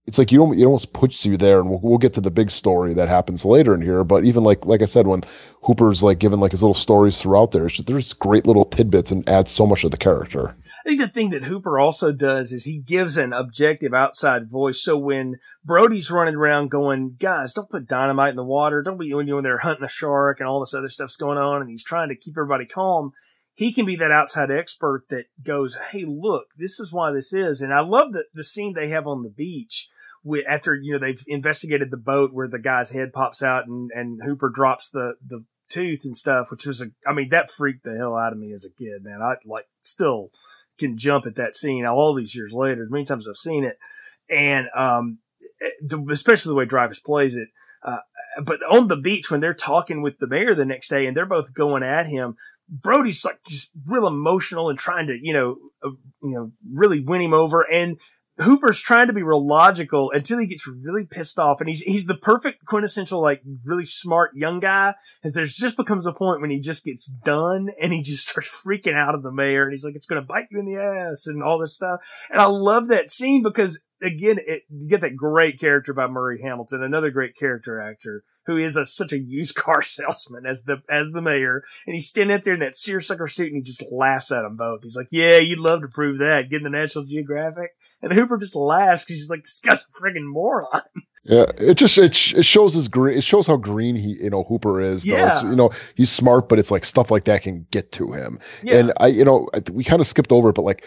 it's like you it almost puts you there and we'll, we'll get to the big story that happens later in here but even like like i said when hooper's like given like his little stories throughout there just, there's great little tidbits and adds so much of the character i think the thing that hooper also does is he gives an objective outside voice so when brody's running around going guys don't put dynamite in the water don't be when you're there hunting a shark and all this other stuff's going on and he's trying to keep everybody calm he can be that outside expert that goes, Hey, look, this is why this is. And I love the, the scene they have on the beach with, after, you know, they've investigated the boat where the guy's head pops out and, and Hooper drops the, the tooth and stuff, which was a, I mean, that freaked the hell out of me as a kid, man. I like still can jump at that scene all these years later. Many times I've seen it. And, um, especially the way Dreyfuss plays it. Uh, but on the beach when they're talking with the mayor the next day and they're both going at him, Brody's like just real emotional and trying to, you know, uh, you know, really win him over. And Hooper's trying to be real logical until he gets really pissed off. And he's, he's the perfect quintessential, like really smart young guy. As there's just becomes a point when he just gets done and he just starts freaking out of the mayor and he's like, it's going to bite you in the ass and all this stuff. And I love that scene because again, it, you get that great character by Murray Hamilton, another great character actor who is a, such a used car salesman as the as the mayor, and he's standing out there in that seersucker suit, and he just laughs at them both. He's like, "Yeah, you'd love to prove that, getting the National Geographic," and Hooper just laughs because he's like, "This guy's a friggin' moron." Yeah, it just it, it shows his green. It shows how green he you know Hooper is. Though. Yeah. you know he's smart, but it's like stuff like that can get to him. Yeah. And I you know we kind of skipped over it, but like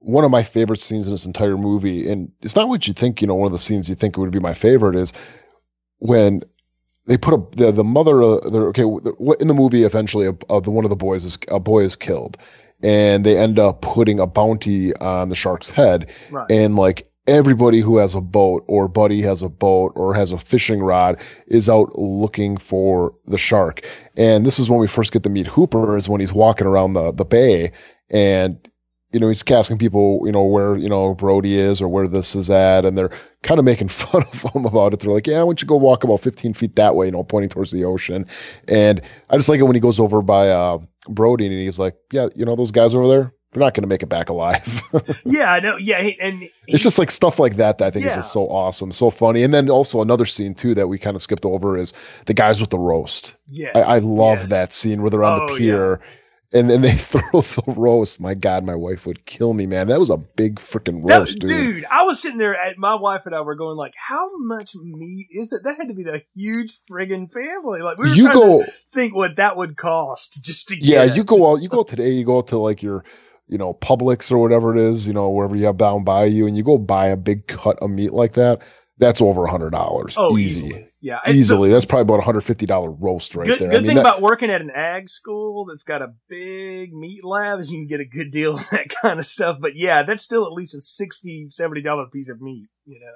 one of my favorite scenes in this entire movie, and it's not what you think, you know, one of the scenes you think would be my favorite is when they put a the, the mother uh, okay in the movie eventually a, a, the one of the boys is a boy is killed. And they end up putting a bounty on the shark's head. Right. and like everybody who has a boat or buddy has a boat or has a fishing rod is out looking for the shark. And this is when we first get to meet hooper is when he's walking around the, the bay. And you know, he's asking people, you know, where, you know, Brody is or where this is at. And they're kind of making fun of him about it. They're like, yeah, why don't you go walk about 15 feet that way, you know, pointing towards the ocean. And I just like it when he goes over by uh, Brody and he's like, yeah, you know, those guys over there, they're not going to make it back alive. yeah, I know. Yeah, he, and he, it's just like stuff like that that I think Yeah. is just so awesome, so funny. And then also another scene too that we kind of skipped over is the guys with the roast. yes, I, I love yes. that scene where they're on Oh, the pier. And then they throw the roast. My God, my wife would kill me, man. That was a big freaking roast, dude. dude, I was sitting there, at, my wife and I were going like, "How much meat is that?" That had to be the huge friggin' family. Like we were you trying go, to think what that would cost just to get. yeah, you go out. You go out today. You go out to like your, you know, Publix or whatever it is. You know, wherever you have down by you, and you go buy a big cut of meat like that. That's over a hundred dollars. Oh, easy, easily. Yeah, the- easily. That's probably about a hundred fifty dollar roast right good there. good I mean, thing that- about working at an ag school that's got a big meat lab is you can get a good deal on that kind of stuff. But yeah, that's still at least a 60 70 dollar piece of meat. You know,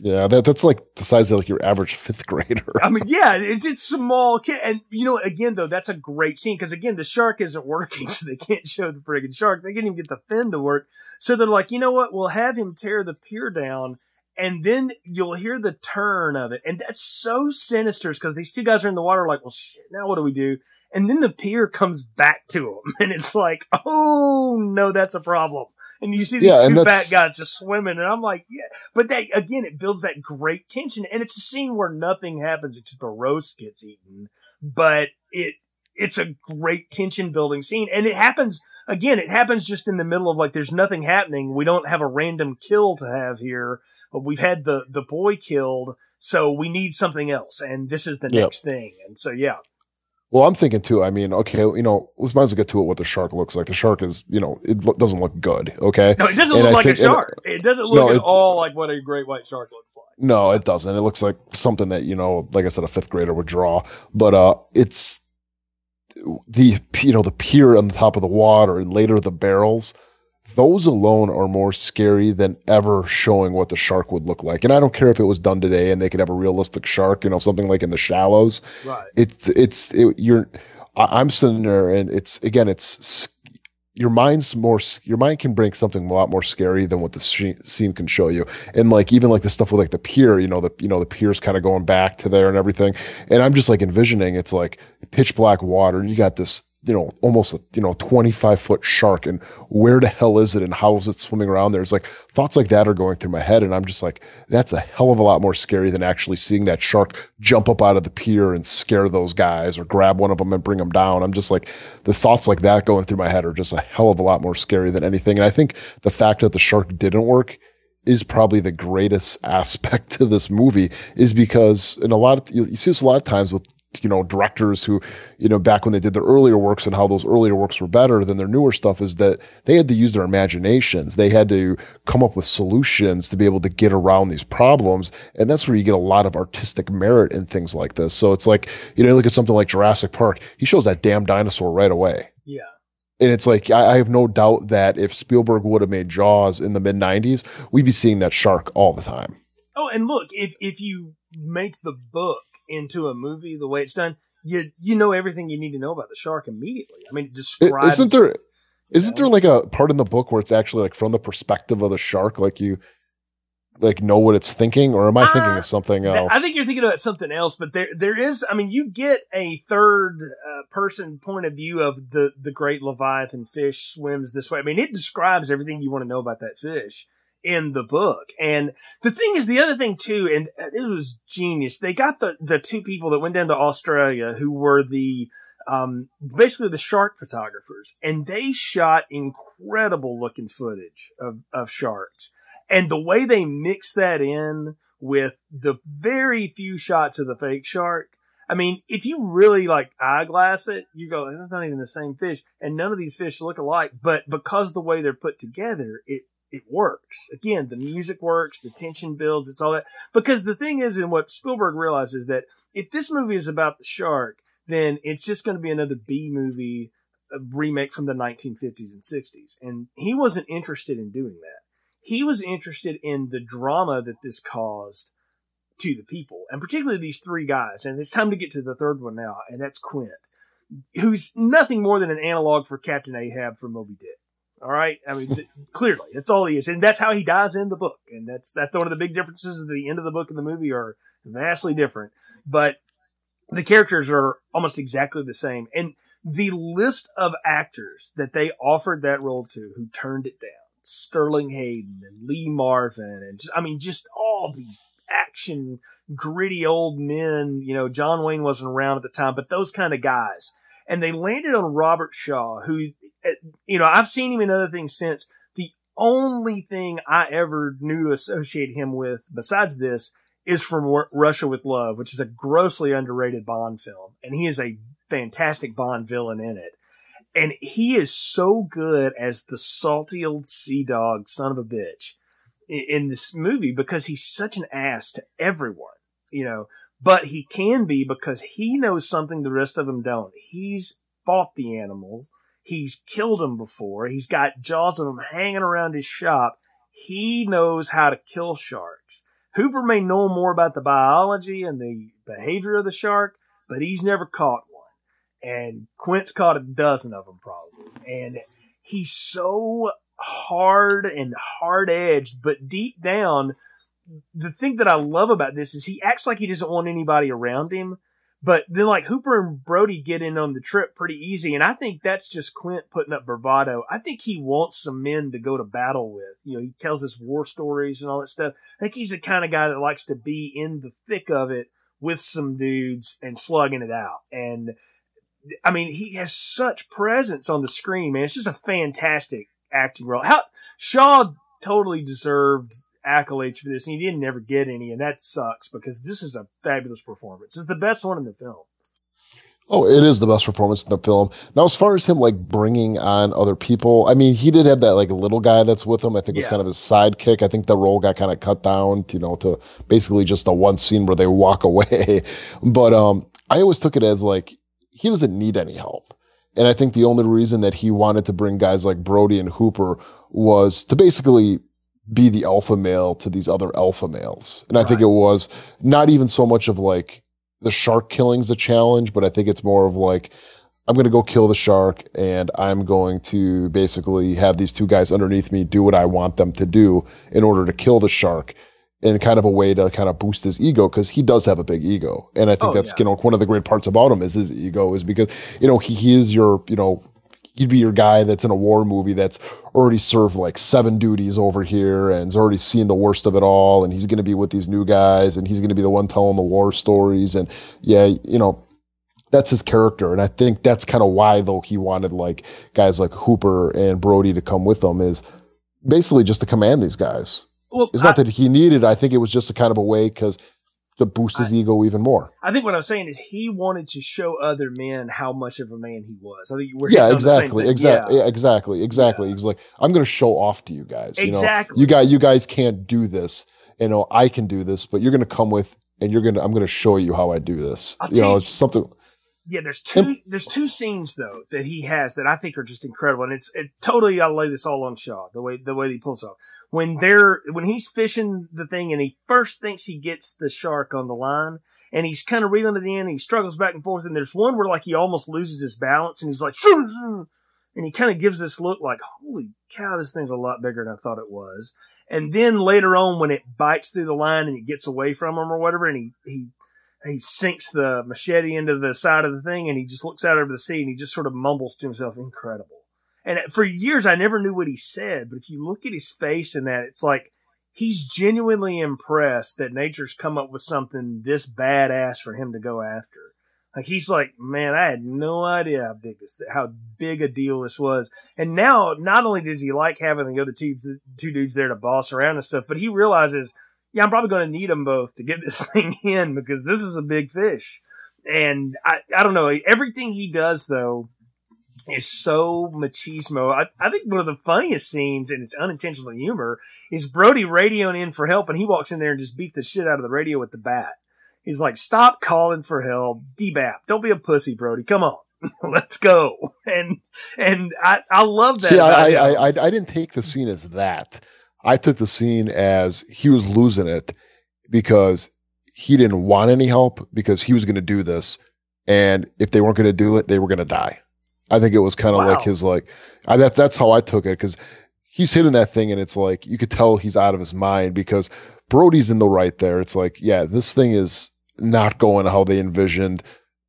yeah, that, that's like the size of like your average fifth grader. I mean, yeah, it's it's small kid, and you know, again though, that's a great scene because again, the shark isn't working, so they can't show the friggin' shark. They can't even get the fin to work, so they're like, you know what? We'll have him tear the pier down. And then you'll hear the turn of it. And that's so sinister because these two guys are in the water like, well, shit, now what do we do? And then the pier comes back to them. And it's like, oh, no, that's a problem. And you see these Yeah, two fat guys just swimming. And I'm like, yeah. But that, again, it builds that great tension. And it's a scene where nothing happens except a roast gets eaten. But it, it's a great tension building scene. And it happens, again, it happens just in the middle of like, there's nothing happening. We don't have a random kill to have here. But we've had the, the boy killed. So we need something else. And this is the Yep. next thing. And so, yeah. Well, I'm thinking too. I mean, okay, you know, let's might as well get to it. What the shark looks like. The shark is, you know, it lo- doesn't look good. Okay. No, it doesn't And look I like a think- and- shark. It doesn't look No, at it- all like what a great white shark looks like. No, it doesn't. It looks like something that you know, like I said, a fifth grader would draw. But uh, it's the you know the pier on the top of the water and later the barrels. Those alone are more scary than ever showing what the shark would look like. And I don't care if it was done today and they could have a realistic shark, you know, something like in the shallows. Right. it's it's it, you're i'm sitting there and it's again it's your mind's more your mind can bring something a lot more scary than what the scene can show you and like even like the stuff with like the pier you know the you know the pier's kind of going back to there and everything and i'm just like envisioning it's like pitch black water you got this you know almost a you know 25 foot shark and where the hell is it and how is it swimming around there? It's like thoughts like that are going through my head and i'm just like that's a hell of a lot more scary than actually seeing that shark jump up out of the pier and scare those guys or grab one of them and bring them down. I'm just like the thoughts like that going through my head are just a hell of a lot more scary than anything. And i think the fact that the shark didn't work is probably the greatest aspect to this movie is because in a lot of you, you see this a lot of times with you know directors who you know back when they did their earlier works and how those earlier works were better than their newer stuff is that they had to use their imaginations they had to come up with solutions to be able to get around these problems and that's where you get a lot of artistic merit in things like this so it's like you know look at something like Jurassic Park he shows that damn dinosaur right away Yeah. and it's like I, I have no doubt that if Spielberg would have made Jaws in the mid '90s, we'd be seeing that shark all the time. Oh, and look, if if you make the book into a movie the way it's done, you you know everything you need to know about the shark immediately. I mean, it describes. Isn't there? it, Isn't know? there like a part in the book where it's actually like from the perspective of the shark, like you like know what it's thinking, or am I thinking Uh, of something Th- else? I think you're thinking about something else, but there there is. I mean, you get a third uh, person point of view of the the great leviathan fish swims this way. I mean, it describes everything you want to know about that fish in the book. And the thing is, the other thing too, and it was genius. They got the the two people that went down to Australia who were the um, basically the shark photographers, and they shot incredible looking footage of, of sharks. And the way they mix that in with the very few shots of the fake shark, I mean, if you really like eyeglass it, you go, that's not even the same fish. And none of these fish look alike, but because the way they're put together, it, it works. Again, the music works, the tension builds, it's all that. Because the thing is, and what Spielberg realizes is that if this movie is about the shark, then it's just going to be another B movie remake from the 1950s and 60s. And he wasn't interested in doing that. He was interested in the drama that this caused to the people, and particularly these three guys. And it's time to get to the third one now, and that's Quint, who's nothing more than an analog for Captain Ahab from Moby Dick. All right, I mean, th- clearly that's all he is, and that's how he dies in the book, and that's that's one of the big differences. The end of the book and the movie are vastly different, but the characters are almost exactly the same. And the list of actors that they offered that role to who turned it down, Sterling Hayden and Lee Marvin and just, I mean, just all these action, gritty old men. You know, John Wayne wasn't around at the time, but those kind of guys. And they landed on Robert Shaw, who, eh, you know, I've seen him in other things since. The only thing I ever knew to associate him with besides this is from Russia with Love, which is a grossly underrated Bond film. And he is a fantastic Bond villain in it. And he is so good as the salty old sea dog son of a bitch in this movie because he's such an ass to everyone, you know, but he can be because he knows something the rest of them don't. He's fought the animals. He's killed them before. He's got jaws of them hanging around his shop. He knows how to kill sharks. Hooper may know more about the biology and the behavior of the shark, but he's never caught one. And Quint's caught a dozen of them probably. And he's so hard and hard edged, but deep down, the thing that I love about this is he acts like he doesn't want anybody around him. But then like Hooper and Brody get in on the trip pretty easy. And I think that's just Quint putting up bravado. I think he wants some men to go to battle with. You know, he tells us war stories and all that stuff. I think he's the kind of guy that likes to be in the thick of it with some dudes and slugging it out. And I mean, he has such presence on the screen, man. It's just a fantastic acting role. How Shaw totally deserved accolades for this, and he didn't ever get any, and that sucks because this is a fabulous performance. It's the best one in the film. Oh, it is the best performance in the film. Now, as far as him like bringing on other people, I mean, he did have that like little guy that's with him. I think it's yeah. kind of his sidekick. I think the role got kind of cut down, to, you know, to basically just the one scene where they walk away. but um, I always took it as like he doesn't need any help. And I think the only reason that he wanted to bring guys like Brody and Hooper was to basically be the alpha male to these other alpha males. And I right. think it was not even so much of like the shark killing's a challenge, but I think it's more of like, I'm going to go kill the shark and I'm going to basically have these two guys underneath me do what I want them to do in order to kill the shark in kind of a way to kind of boost his ego because he does have a big ego. And I think oh, that's, yeah. you know, one of the great parts about him is his ego is because, you know, he, he is your, you know, he'd be your guy that's in a war movie that's already served like seven duties over here and has already seen the worst of it all. And he's going to be with these new guys and he's going to be the one telling the war stories. And yeah, you know, that's his character. And I think that's kind of why though he wanted like guys like Hooper and Brody to come with him is basically just to command these guys. Well, it's not I, that he needed. I think it was just a kind of a way because to boost his I, ego even more. I think what I'm saying is he wanted to show other men how much of a man he was. I think we're yeah, exactly, exactly, yeah. exactly, exactly. Yeah. He's like, I'm going to show off to you guys. Exactly. You, know, you guys, you guys can't do this. You know, I can do this, but you're going to come with, and you're going to. I'm going to show you how I do this. I'll you know, it's something. Yeah, there's two. There's two scenes though that he has that I think are just incredible, and it's it, totally. I'll lay this all on Shaw the way the way he pulls off when they're when he's fishing the thing, and he first thinks he gets the shark on the line, and he's kind of reeling it in. And he struggles back and forth, and there's one where like he almost loses his balance, and he's like, and he kind of gives this look like, holy cow, this thing's a lot bigger than I thought it was. And then later on, when it bites through the line and it gets away from him or whatever, and he he he sinks the machete into the side of the thing and he just looks out over the sea and he just sort of mumbles to himself, incredible. And for years, I never knew what he said, but if you look at his face and that, it's like he's genuinely impressed that nature's come up with something this badass for him to go after. Like he's like, man, I had no idea how big this, how big a deal this was. And now, not only does he like having the other two, two dudes there to boss around and stuff, but he realizes yeah, I'm probably going to need them both to get this thing in because this is a big fish. And I, I don't know. Everything he does though is so machismo. I, I think one of the funniest scenes, and it's unintentional humor, is Brody radioing in for help, and he walks in there and just beats the shit out of the radio with the bat. He's like, "Stop calling for help, debap. Don't be a pussy, Brody. Come on." Let's go, and and I I love that. See, I, I, I I didn't take the scene as that. I took the scene as he was losing it because he didn't want any help because he was going to do this. And if they weren't going to do it, they were going to die. I think it was kind of wow. like his, like, I, that's, that's how I took it because he's hitting that thing and it's like, you could tell he's out of his mind because Brody's in the right there. It's like, yeah, this thing is, not going how they envisioned.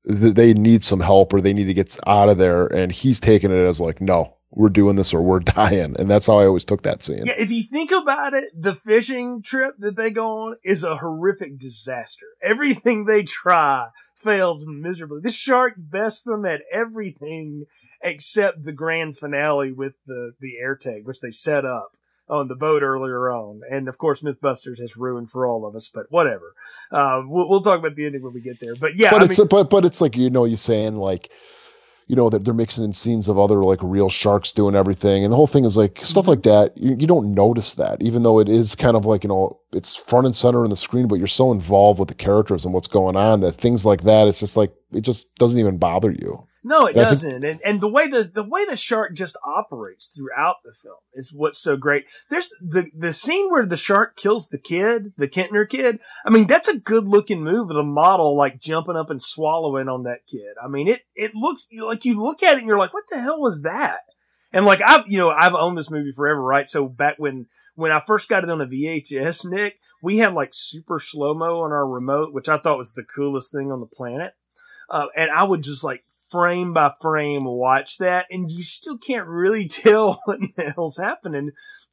They need some help or they need to get out of there. And he's taking it as like, no, we're doing this or we're dying. And that's how I always took that scene. Yeah, if you think about it, the fishing trip that they go on is a horrific disaster. Everything they try fails miserably. This shark bests them at everything except the grand finale with the, the air tank, which they set up on the boat earlier on. And of course, Mythbusters has ruined for all of us, but whatever. Uh, we'll, we'll talk about the ending when we get there. But yeah, but I it's mean, but but it's like you know you're saying like you know that they're mixing in scenes of other like real sharks doing everything. And the whole thing is like stuff like that you, you don't notice that even though it is kind of like you know it's front and center in the screen but you're so involved with the characters and what's going on that things like that it's just like it just doesn't even bother you No, it doesn't. and and the way the the way the shark just operates throughout the film is what's so great. There's the the scene where the shark kills the kid, the Kintner kid. I mean, that's a good looking move of the model like jumping up and swallowing on that kid. I mean, it it looks like you look at it and you're like, what the hell was that? And like I've you know I've owned this movie forever, right? So back when when I first got it on a VHS, Nick, we had like super slow mo on our remote, which I thought was the coolest thing on the planet. Uh, and I would just like frame by frame watch that, and you still can't really tell what the hell's happening.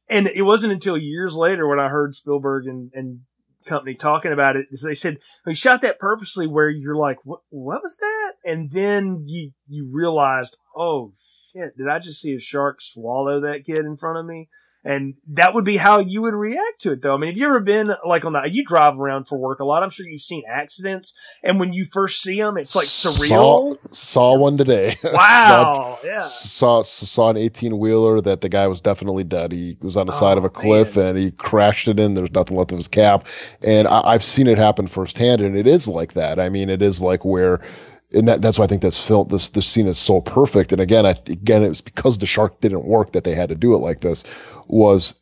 And it wasn't until years later when I heard Spielberg and, and company talking about it, is they said we shot that purposely where you're like, what, what was that? And then you, you realized, oh shit, did I just see a shark swallow that kid in front of me? And that would be how you would react to it though. I mean, have you ever been like on the, you drive around for work a lot. I'm sure you've seen accidents. And when you first see them, it's like surreal. saw, saw one today Wow. yeah. saw saw an 18 wheeler that the guy was definitely dead. He was on the oh, side Oh, of a cliff man. and he crashed it in. There's nothing left of his cap, and I, I've seen it happen firsthand. And it is like that. I mean, it is like where, and that that's why I think that's film this this scene is so perfect. And again, I again it was because the shark didn't work that they had to do it like this. Was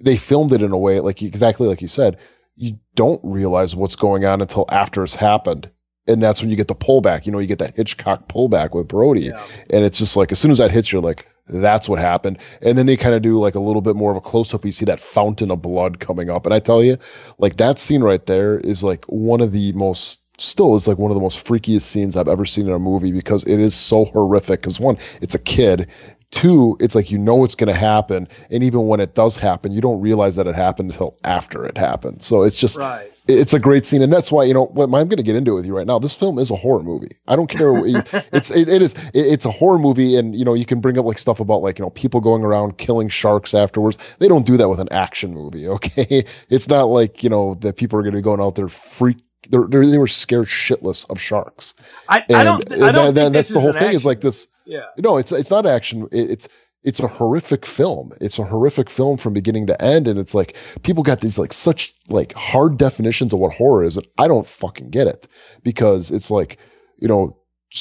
they filmed it in a way like exactly like you said. You don't realize what's going on until after it's happened. And that's when you get the pullback. You know, you get that Hitchcock pullback with Brody Yeah. and it's just like as soon as that hits you're like that's what happened and then they kind of do like a little bit more of a close up you see that fountain of blood coming up and i tell you like that scene right there is like one of the most still is like one of the most freakiest scenes i've ever seen in a movie because it is so horrific. Because one it's a kid. Two it's like you know it's going to happen. And even when it does happen you don't realize that it happened until after it happened. So it's just Right. it's a great scene. And that's why you know what i'm going to get into it with you right now. This film is a horror movie. I don't care you, it's it, it is it, it's a horror movie. And you know you can bring up like stuff about like you know people going around killing sharks afterwards. They don't do that with an action movie okay? It's not like you know that people are going to be going out there freak they're, they're, they were scared shitless of sharks I, and I don't, I don't that- think that- this that's the whole thing is like this Yeah. no, it's it's not action. It, it's it's a horrific film. It's a horrific film from beginning to end, and it's like people got these like such like hard definitions of what horror is, and I don't fucking get it because it's like you know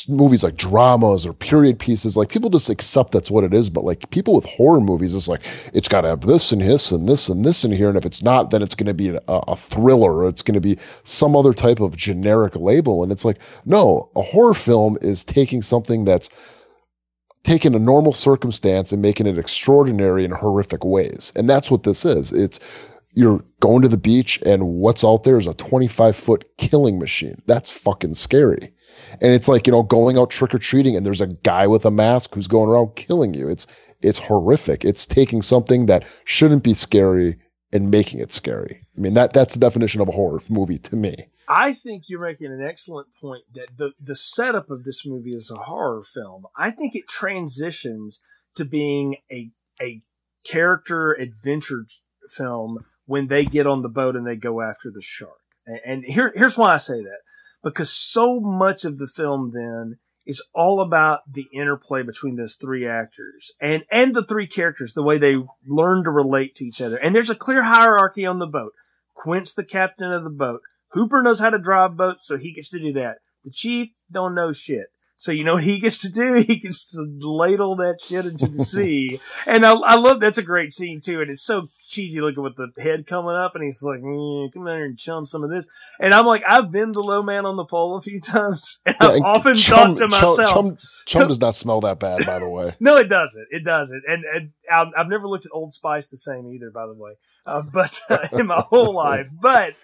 movies like dramas or period pieces like people just accept that's what it is but like people with horror movies it's like it's got to have this and this and this and this in here and if it's not then it's going to be a, a thriller or it's going to be some other type of generic label and it's like no a horror film is taking something that's taking a normal circumstance and making it extraordinary in horrific ways. And that's what this is. It's you're going to the beach and what's out there is a 25 foot killing machine. That's fucking scary. And it's like, you know, going out trick or treating and there's a guy with a mask who's going around killing you. It's it's horrific. It's taking something that shouldn't be scary and making it scary. I mean, that that's the definition of a horror movie to me. I think you're making an excellent point that the the setup of this movie is a horror film. I think it transitions to being a a character adventure film when they get on the boat and they go after the shark. And, here here's why I say that because so much of the film then is all about the interplay between those three actors and and the three characters, the way they learn to relate to each other. And there's a clear hierarchy on the boat. Quint's the captain of the boat. Hooper knows how to drive boats, so he gets to do that. The chief don't know shit. So you know what he gets to do? He gets to ladle that shit into the sea. And I, I love that's a great scene too. And it's so cheesy looking with the head coming up, and he's like, mm, "Come here and chum some of this." And I'm like, I've been the low man on the pole a few times, and I've and often Chum- thought to myself, Chum, Chum does not smell that bad, by the way. no, it doesn't. It doesn't. And, and I've, I've never looked at Old Spice the same either, by the way, uh, but uh, in my whole life. But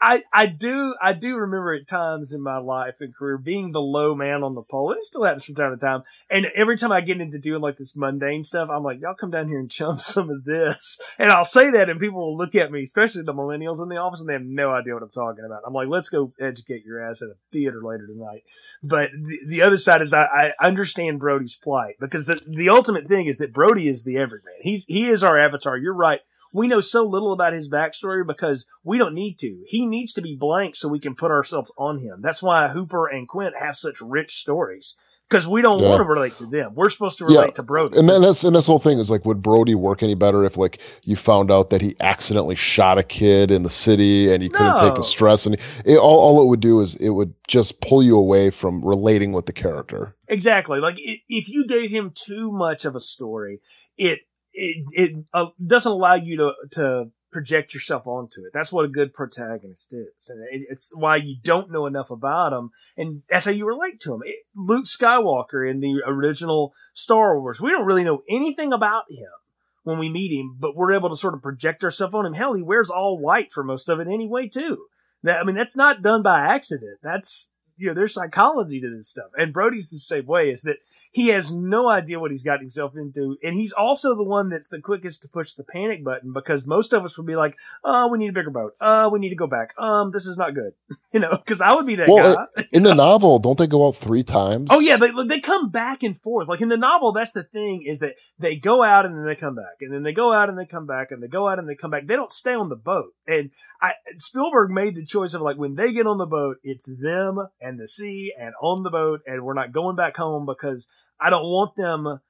I, I do I do remember at times in my life and career being the low man on the pole, and it still happens from time to time. And every time I get into doing like this mundane stuff, I'm like, y'all come down here and chum some of this. And I'll say that, and people will look at me, especially the millennials in the office, and they have no idea what I'm talking about. I'm like, let's go educate your ass at a theater later tonight. But the, the other side is I, I understand Brody's plight because the the ultimate thing is that Brody is the everyman. He's he is our avatar. You're right we know so little about his backstory because we don't need to. He needs to be blank so we can put ourselves on him. That's why Hooper and Quint have such rich stories because we don't yeah. want to relate to them. We're supposed to relate yeah. to Brody. And then that's and that's the whole thing is like, would Brody work any better if like you found out that he accidentally shot a kid in the city and he couldn't take the stress and it, all all it would do is it would just pull you away from relating with the character. Exactly. Like if you gave him too much of a story, it it, it uh, doesn't allow you to, to project yourself onto it. That's what a good protagonist is. And it, it's why you don't know enough about him. And that's how you relate to him. It, Luke Skywalker in the original Star Wars, we don't really know anything about him when we meet him, but we're able to sort of project ourselves on him. Hell, he wears all white for most of it anyway, too. That, I mean, that's not done by accident. That's, you know, there's psychology to this stuff. And Brody's the same way is that he has no idea what he's got himself into. And he's also the one that's the quickest to push the panic button because most of us would be like, oh, we need a bigger boat. Uh, we need to go back. Um, this is not good. you know, cause I would be that well, guy. in the novel, don't they go out three times? Oh yeah. They, they come back and forth. Like in the novel, that's the thing is that they go out and then they come back and then they go out and they come back and they go out and they come back. They don't stay on the boat. And I, Spielberg made the choice of like, when they get on the boat, it's them and the sea and on the boat and we're not going back home because I don't want them.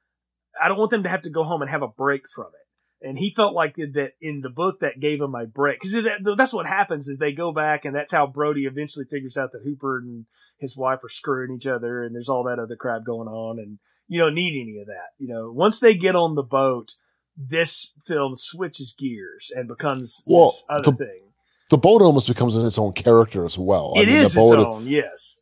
I don't want them to have to go home and have a break from it. And he felt like that in the book that gave him a break because that, that's what happens is they go back and that's how Brody eventually figures out that Hooper and his wife are screwing each other and there's all that other crap going on and you don't need any of that. You know, once they get on the boat, this film switches gears and becomes well, this other the, thing. The boat almost becomes its own character as well. It I mean, is its own, yes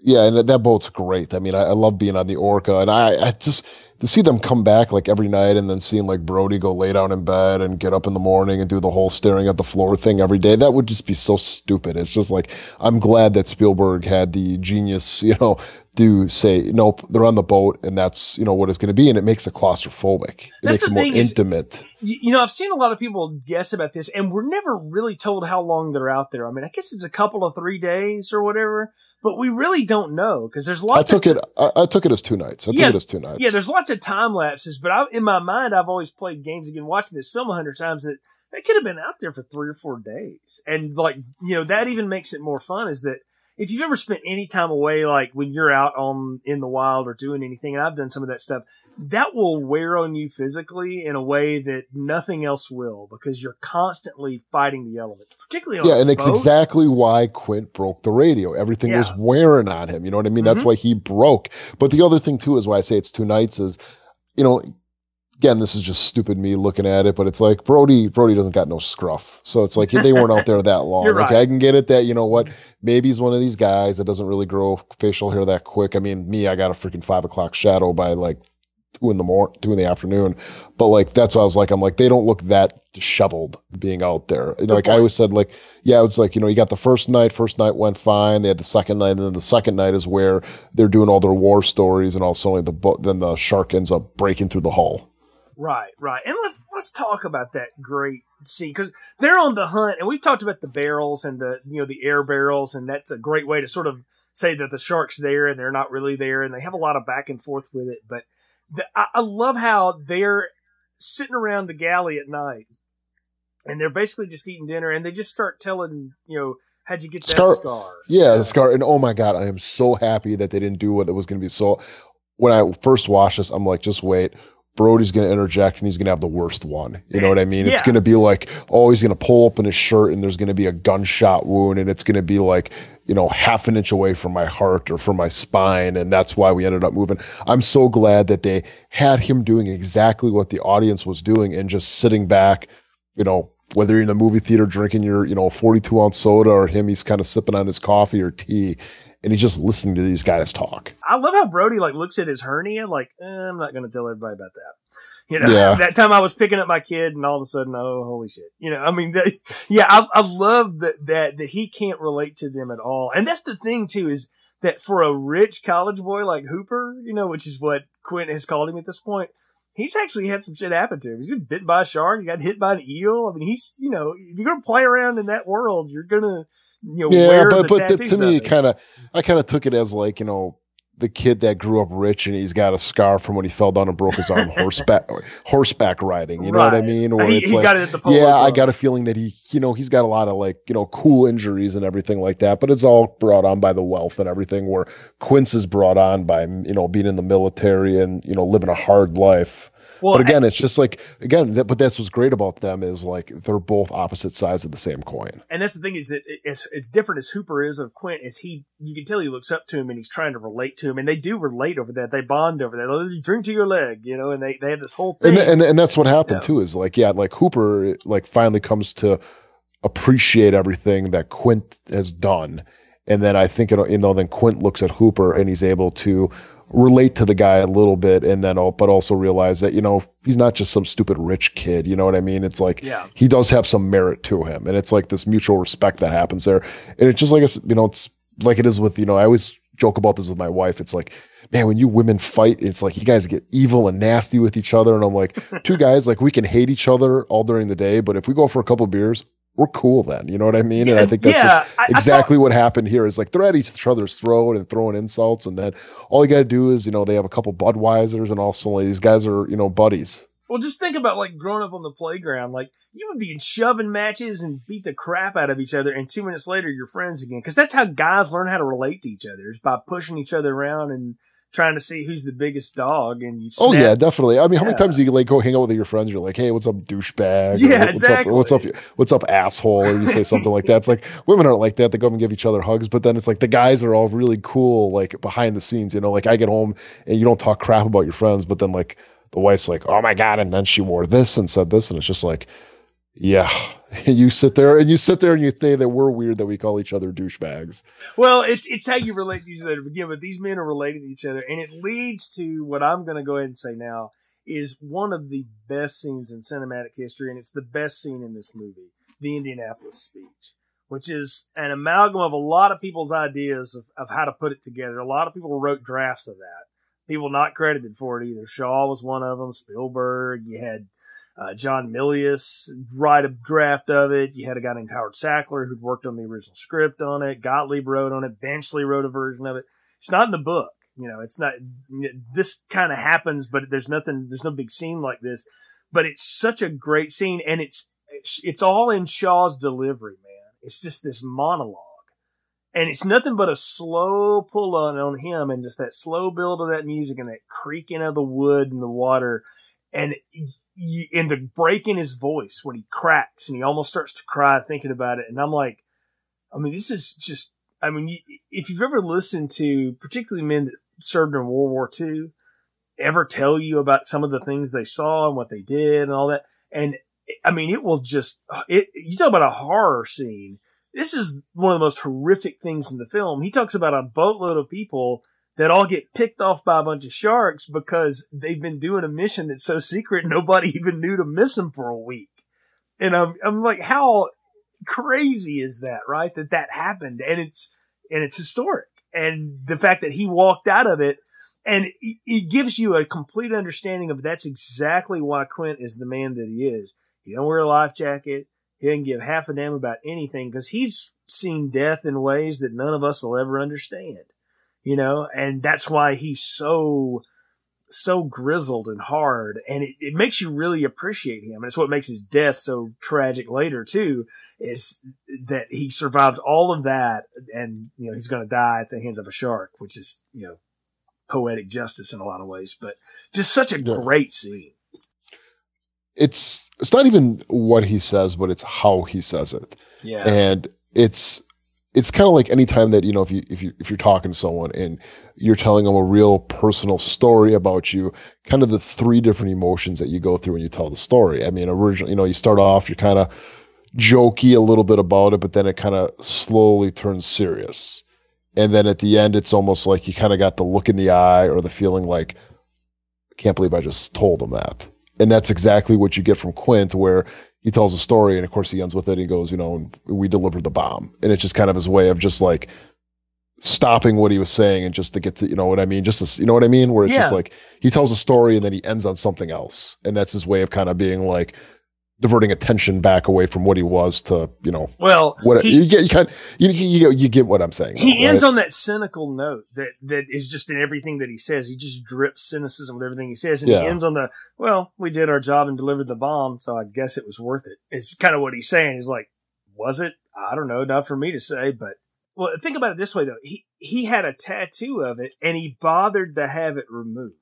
yeah, and that boat's great. I mean, I, I, love being on the Orca, and I, I just to see them come back like every night, and then seeing like Brody go lay down in bed and get up in the morning and do the whole staring at the floor thing every day. That would just be so stupid. It's just like I'm glad that Spielberg had the genius, you know, to say nope, they're on the boat, and that's you know what it's going to be, and it makes it claustrophobic. It that's makes it more intimate. You know, I've seen a lot of people guess about this, and we're never really told how long they're out there. I mean, I guess it's a couple of three days or whatever but we really don't know because there's lots. I took t- it. I, I, took it as two nights. I yeah, took it as two nights. Yeah, there's lots of time lapses, but I, in my mind, I've always played games again, watching this film a hundred times that they could have been out there for three or four days, and like you know that even makes it more fun. Is that if you've ever spent any time away, like when you're out on in the wild or doing anything, and I've done some of that stuff, that will wear on you physically in a way that nothing else will because you're constantly fighting the elements, particularly yeah, and it's exactly why Quint broke the radio. Everything yeah. was wearing on him. You know what I mean? Mm-hmm. That's why he broke. But the other thing too is why I say it's two nights is, you know, again, this is just stupid me looking at it, but it's like Brody, Brody doesn't got no scruff. So it's like they weren't out there that long. Right. Okay, I can get it that, you know what, maybe he's one of these guys that doesn't really grow facial hair that quick. I mean, me, I got a freaking five o'clock shadow by like two in the morning, two in the afternoon. But like that's why I was like, I'm like, they don't look that disheveled being out there. You know, like point. I always said, like, yeah, it's like, you know, you got the first night, first night went fine. They had the second night, and then the second night is where they're doing all their war stories, and also the book, then the shark ends up breaking through the hull. Right, right. And let's let's talk about that great scene because they're on the hunt, and we've talked about the barrels and the you know the air barrels, and that's a great way to sort of say that the shark's there and they're not really there, and they have a lot of back and forth with it. But the, I, I love how they're sitting around the galley at night and they're basically just eating dinner and they just start telling, you know, how'd you get that scar? scar? Yeah, the scar. And oh my God, I am so happy that they didn't do what it was going to be. So when I first watched this, I'm like, just wait. Brody's going to interject and he's going to have the worst one. You know what I mean? Yeah. It's going to be like, oh, he's going to pull open his shirt and there's going to be a gunshot wound and it's going to be like, you know, half an inch away from my heart or from my spine. And that's why we ended up moving. I'm so glad that they had him doing exactly what the audience was doing and just sitting back, you know, whether you're in the movie theater drinking your, you know, 42 ounce soda or him, he's kind of sipping on his coffee or tea and he's just listening to these guys talk. I love how Brody like looks at his hernia, like eh, I'm not going to tell everybody about that. You know, yeah. that time I was picking up my kid and all of a sudden, oh, holy shit. You know, I mean, that, yeah, I, I love that, that, that he can't relate to them at all. And that's the thing too, is that for a rich college boy like Hooper, you know, which is what Quint has called him at this point, he's actually had some shit happen to him. He's been bitten by a shark. He got hit by an eel. I mean, he's, you know, if you're going to play around in that world, you're going to, you know, yeah, but, but to me, kind of, I kind of took it as like, you know, the kid that grew up rich and he's got a scar from when he fell down and broke his arm horseback horseback riding. You know what I mean? Or he, it's he like, it yeah, I got a feeling that he, you know, he's got a lot of like, you know, cool injuries and everything like that. But it's all brought on by the wealth and everything. Where Quint's is brought on by you know being in the military and you know living a hard life. Well, but again, it's just like again, that, but that's what's great about them is like they're both opposite sides of the same coin. And that's the thing is that it's as different as Hooper is of Quint, is he you can tell he looks up to him and he's trying to relate to him, and they do relate over that. They bond over that. Oh, drink to your leg, you know, and they they have this whole thing. And and, and that's what happened too. Is like yeah, like Hooper like finally comes to appreciate everything that Quint has done. And then I think, it, you know, then Quint looks at Hooper and he's able to relate to the guy a little bit and then all, but also realize that you know he's not just some stupid rich kid you know what i mean? It's like yeah. he does have some merit to him and it's like this mutual respect that happens there. And it's just like you know it's like it is with you know i always joke about this with my wife. It's like man when you women fight it's like you guys get evil and nasty with each other. And i'm like two guys like we can hate each other all during the day but if we go for a couple beers we're cool then. You know what I mean? And I think that's yeah, just exactly I, I what happened here is like they're at each other's throat and throwing insults. And then all you got to do is, you know, they have a couple Budweisers and also like, these guys are, you know, buddies. Well, just think about like growing up on the playground. Like you would be in shoving matches and beat the crap out of each other, and two minutes later you're friends again. Because that's how guys learn how to relate to each other is by pushing each other around and trying to see who's the biggest dog and you snap. oh yeah definitely. I mean how many times do you like go hang out with your friends? You're like hey what's up douchebag? Yeah what's exactly up, what's up what's up asshole? Or you say something like that. It's like women aren't like that. They go up and give each other hugs but then it's like the guys are all really cool like behind the scenes you know? Like i get home and you don't talk crap about your friends but then like the wife's like oh my god and then she wore this and said this and it's just like yeah. You sit there and you sit there and you think that we're weird that we call each other douchebags. Well, it's it's how you relate to each other to begin with. These men are relating to each other, and it leads to what I'm going to go ahead and say now is one of the best scenes in cinematic history, and it's the best scene in this movie, the Indianapolis speech, which is an amalgam of a lot of people's ideas of, of how to put it together. A lot of people wrote drafts of that. People not credited for it either. Shaw was one of them. Spielberg. You had uh, John Milius write a draft of it. You had a guy named Howard Sackler who'd worked on the original script on it. Gottlieb wrote on it. Benchley wrote a version of it. It's not in the book. You know, it's not, this kind of happens, but there's nothing, there's no big scene like this. But it's such a great scene and it's, it's all in Shaw's delivery, man. It's just this monologue. And it's nothing but a slow pull on on him and just that slow build of that music and that creaking of the wood and the water and in the break in his voice when he cracks and he almost starts to cry thinking about it. And I'm like, I mean, this is just, I mean, if you've ever listened to particularly men that served in World War II ever tell you about some of the things they saw and what they did and all that. And I mean, it will just, it, you talk about a horror scene. This is one of the most horrific things in the film. He talks about a boatload of people that all get picked off by a bunch of sharks because they've been doing a mission that's so secret nobody even knew to miss them for a week. And I'm, I'm like, how crazy is that, right? That that happened and it's, and it's historic. And the fact that he walked out of it and it, gives you a complete understanding of that's exactly why Quint is the man that he is. He don't wear a life jacket. He doesn't give half a damn about anything because he's seen death in ways that none of us will ever understand you know, and that's why he's so so grizzled and hard. And it, it makes you really appreciate him. And it's what makes his death so tragic later too is that he survived all of that and you know he's going to die at the hands of a shark which is you know poetic justice in a lot of ways but just such a yeah. great scene. It's it's not even what he says but it's how he says it. Yeah. And it's it's kind of like anytime that you know if you if you if you're talking to someone and you're telling them a real personal story about you kind of the three different emotions that you go through when you tell the story. I mean originally you know you start off you're kind of jokey a little bit about it but then it kind of slowly turns serious. And then at the end it's almost like you kind of got the look in the eye or the feeling like i can't believe i just told them that. And that's exactly what you get from Quint, where he tells a story, and of course he ends with it. And he goes, you know, we delivered the bomb, and it's just kind of his way of just like stopping what he was saying and just to get to you know what I mean, just to, you know what I mean, where it's Yeah. just like he tells a story and then he ends on something else, and that's his way of kind of being like diverting attention back away from what he was to you know Well, what he, you get. You kind you, you you get what I'm saying. he though, ends right? on that cynical note that that is just in everything that he says. He just drips cynicism with everything he says, and Yeah. he ends on the well, we did our job and delivered the bomb, so I guess it was worth it. It's kind of what he's saying. He's like, was it? I don't know, not for me to say, but well, think about it this way though. He he had a tattoo of it, and he bothered to have it removed.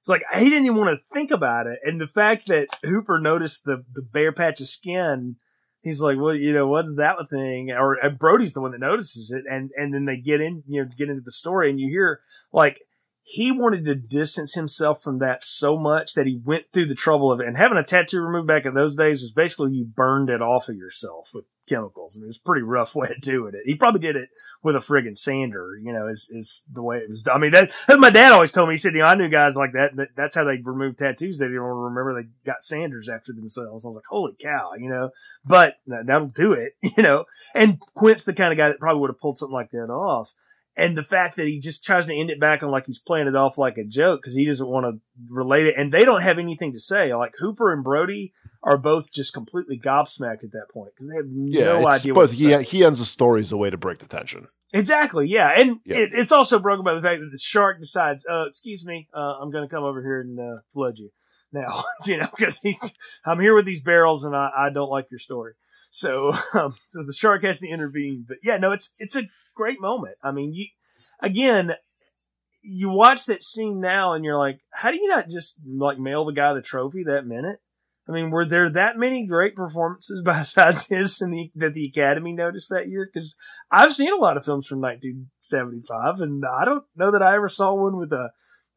It's like he didn't even want to think about it, and the fact that Hooper noticed the the bare patch of skin he's like, well, you know, what's that thing? Or and Brody's the one that notices it, and and then they get in, you know, get into the story, and you hear like he wanted to distance himself from that so much that he went through the trouble of it. And having a tattoo removed back in those days was basically you burned it off of yourself with chemicals. I mean, it was a pretty rough way of doing it. He probably did it with a friggin' sander, you know, is, is the way it was done. I mean, that, my dad always told me, he said, you know, I knew guys like that, that that's how they remove tattoos. They didn't remember they got sanders after themselves. I was like, holy cow, you know, but that'll do it, you know, and Quint's the kind of guy that probably would have pulled something like that off. And the fact that he just tries to end it back on like he's playing it off like a joke because he doesn't want to relate it. And they don't have anything to say. Like Hooper and Brody are both just completely gobsmacked at that point because they have yeah, no it's- idea but he say. he ends the story as a way to break the tension. Exactly, yeah, and Yeah. It, it's also broken by the fact that the shark decides, uh, "Excuse me, uh, I'm going to come over here and uh, flood you now," you know, because he's I'm here with these barrels and I, I don't like your story, so um, so the shark has to intervene. But yeah, no, it's it's a great moment. I mean, you again, you watch that scene now and you're like, how do you not just like mail the guy the trophy that minute? I mean, were there that many great performances besides his in the, that the Academy noticed that year? Because I've seen a lot of films from 1975, and I don't know that I ever saw one with a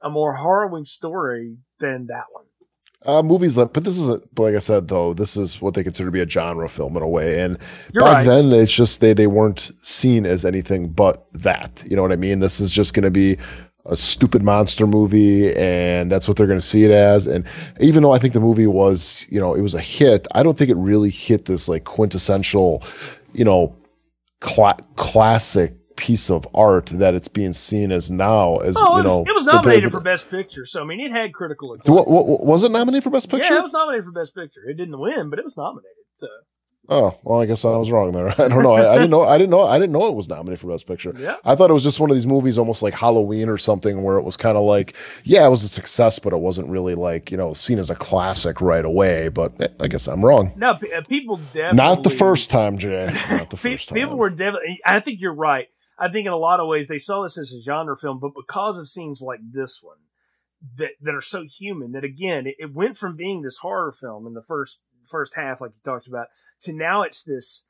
a more harrowing story than that one. Uh, movies but this is a, like I said though, this is what they consider to be a genre film in a way, and You're back right. then it's just they they weren't seen as anything but that. You know what I mean? This is just going to be a stupid monster movie, and that's what they're going to see it as. And even though I think the movie was, you know, it was a hit, I don't think it really hit this like quintessential, you know, cla- classic piece of art that it's being seen as now. As Oh, you it was, know, it was nominated for Best Picture, so I mean, it had critical acclaim. What, what, was it nominated for Best Picture? Yeah, it was nominated for Best Picture. It didn't win, but it was nominated. So Oh well, I guess I was wrong there. I don't know. I, I didn't know. I didn't know. I didn't know it was nominated for Best Picture. yeah, I thought it was just one of these movies, almost like Halloween or something, where it was kind of like, yeah, it was a success, but it wasn't really like you know seen as a classic right away. But eh, I guess I'm wrong. no, p- uh, people definitely Not the first time, Jay. Not the first time. People were definitely. I think you're right. I think in a lot of ways they saw this as a genre film, but because of scenes like this one that that are so human, that again it, it went from being this horror film in the first first half, like you talked about, to now it's this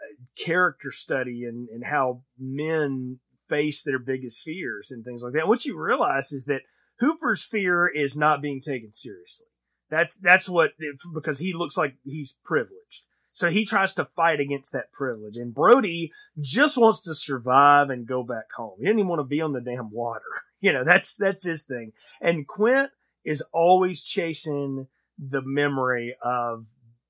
uh, character study and and how men face their biggest fears and things like that. What you realize is that Hooper's fear is not being taken seriously. That's that's what because he looks like he's privileged. So he tries to fight against that privilege. And Brody just wants to survive and go back home. He doesn't even want to be on the damn water. You know, that's that's his thing. And Quint is always chasing the memory of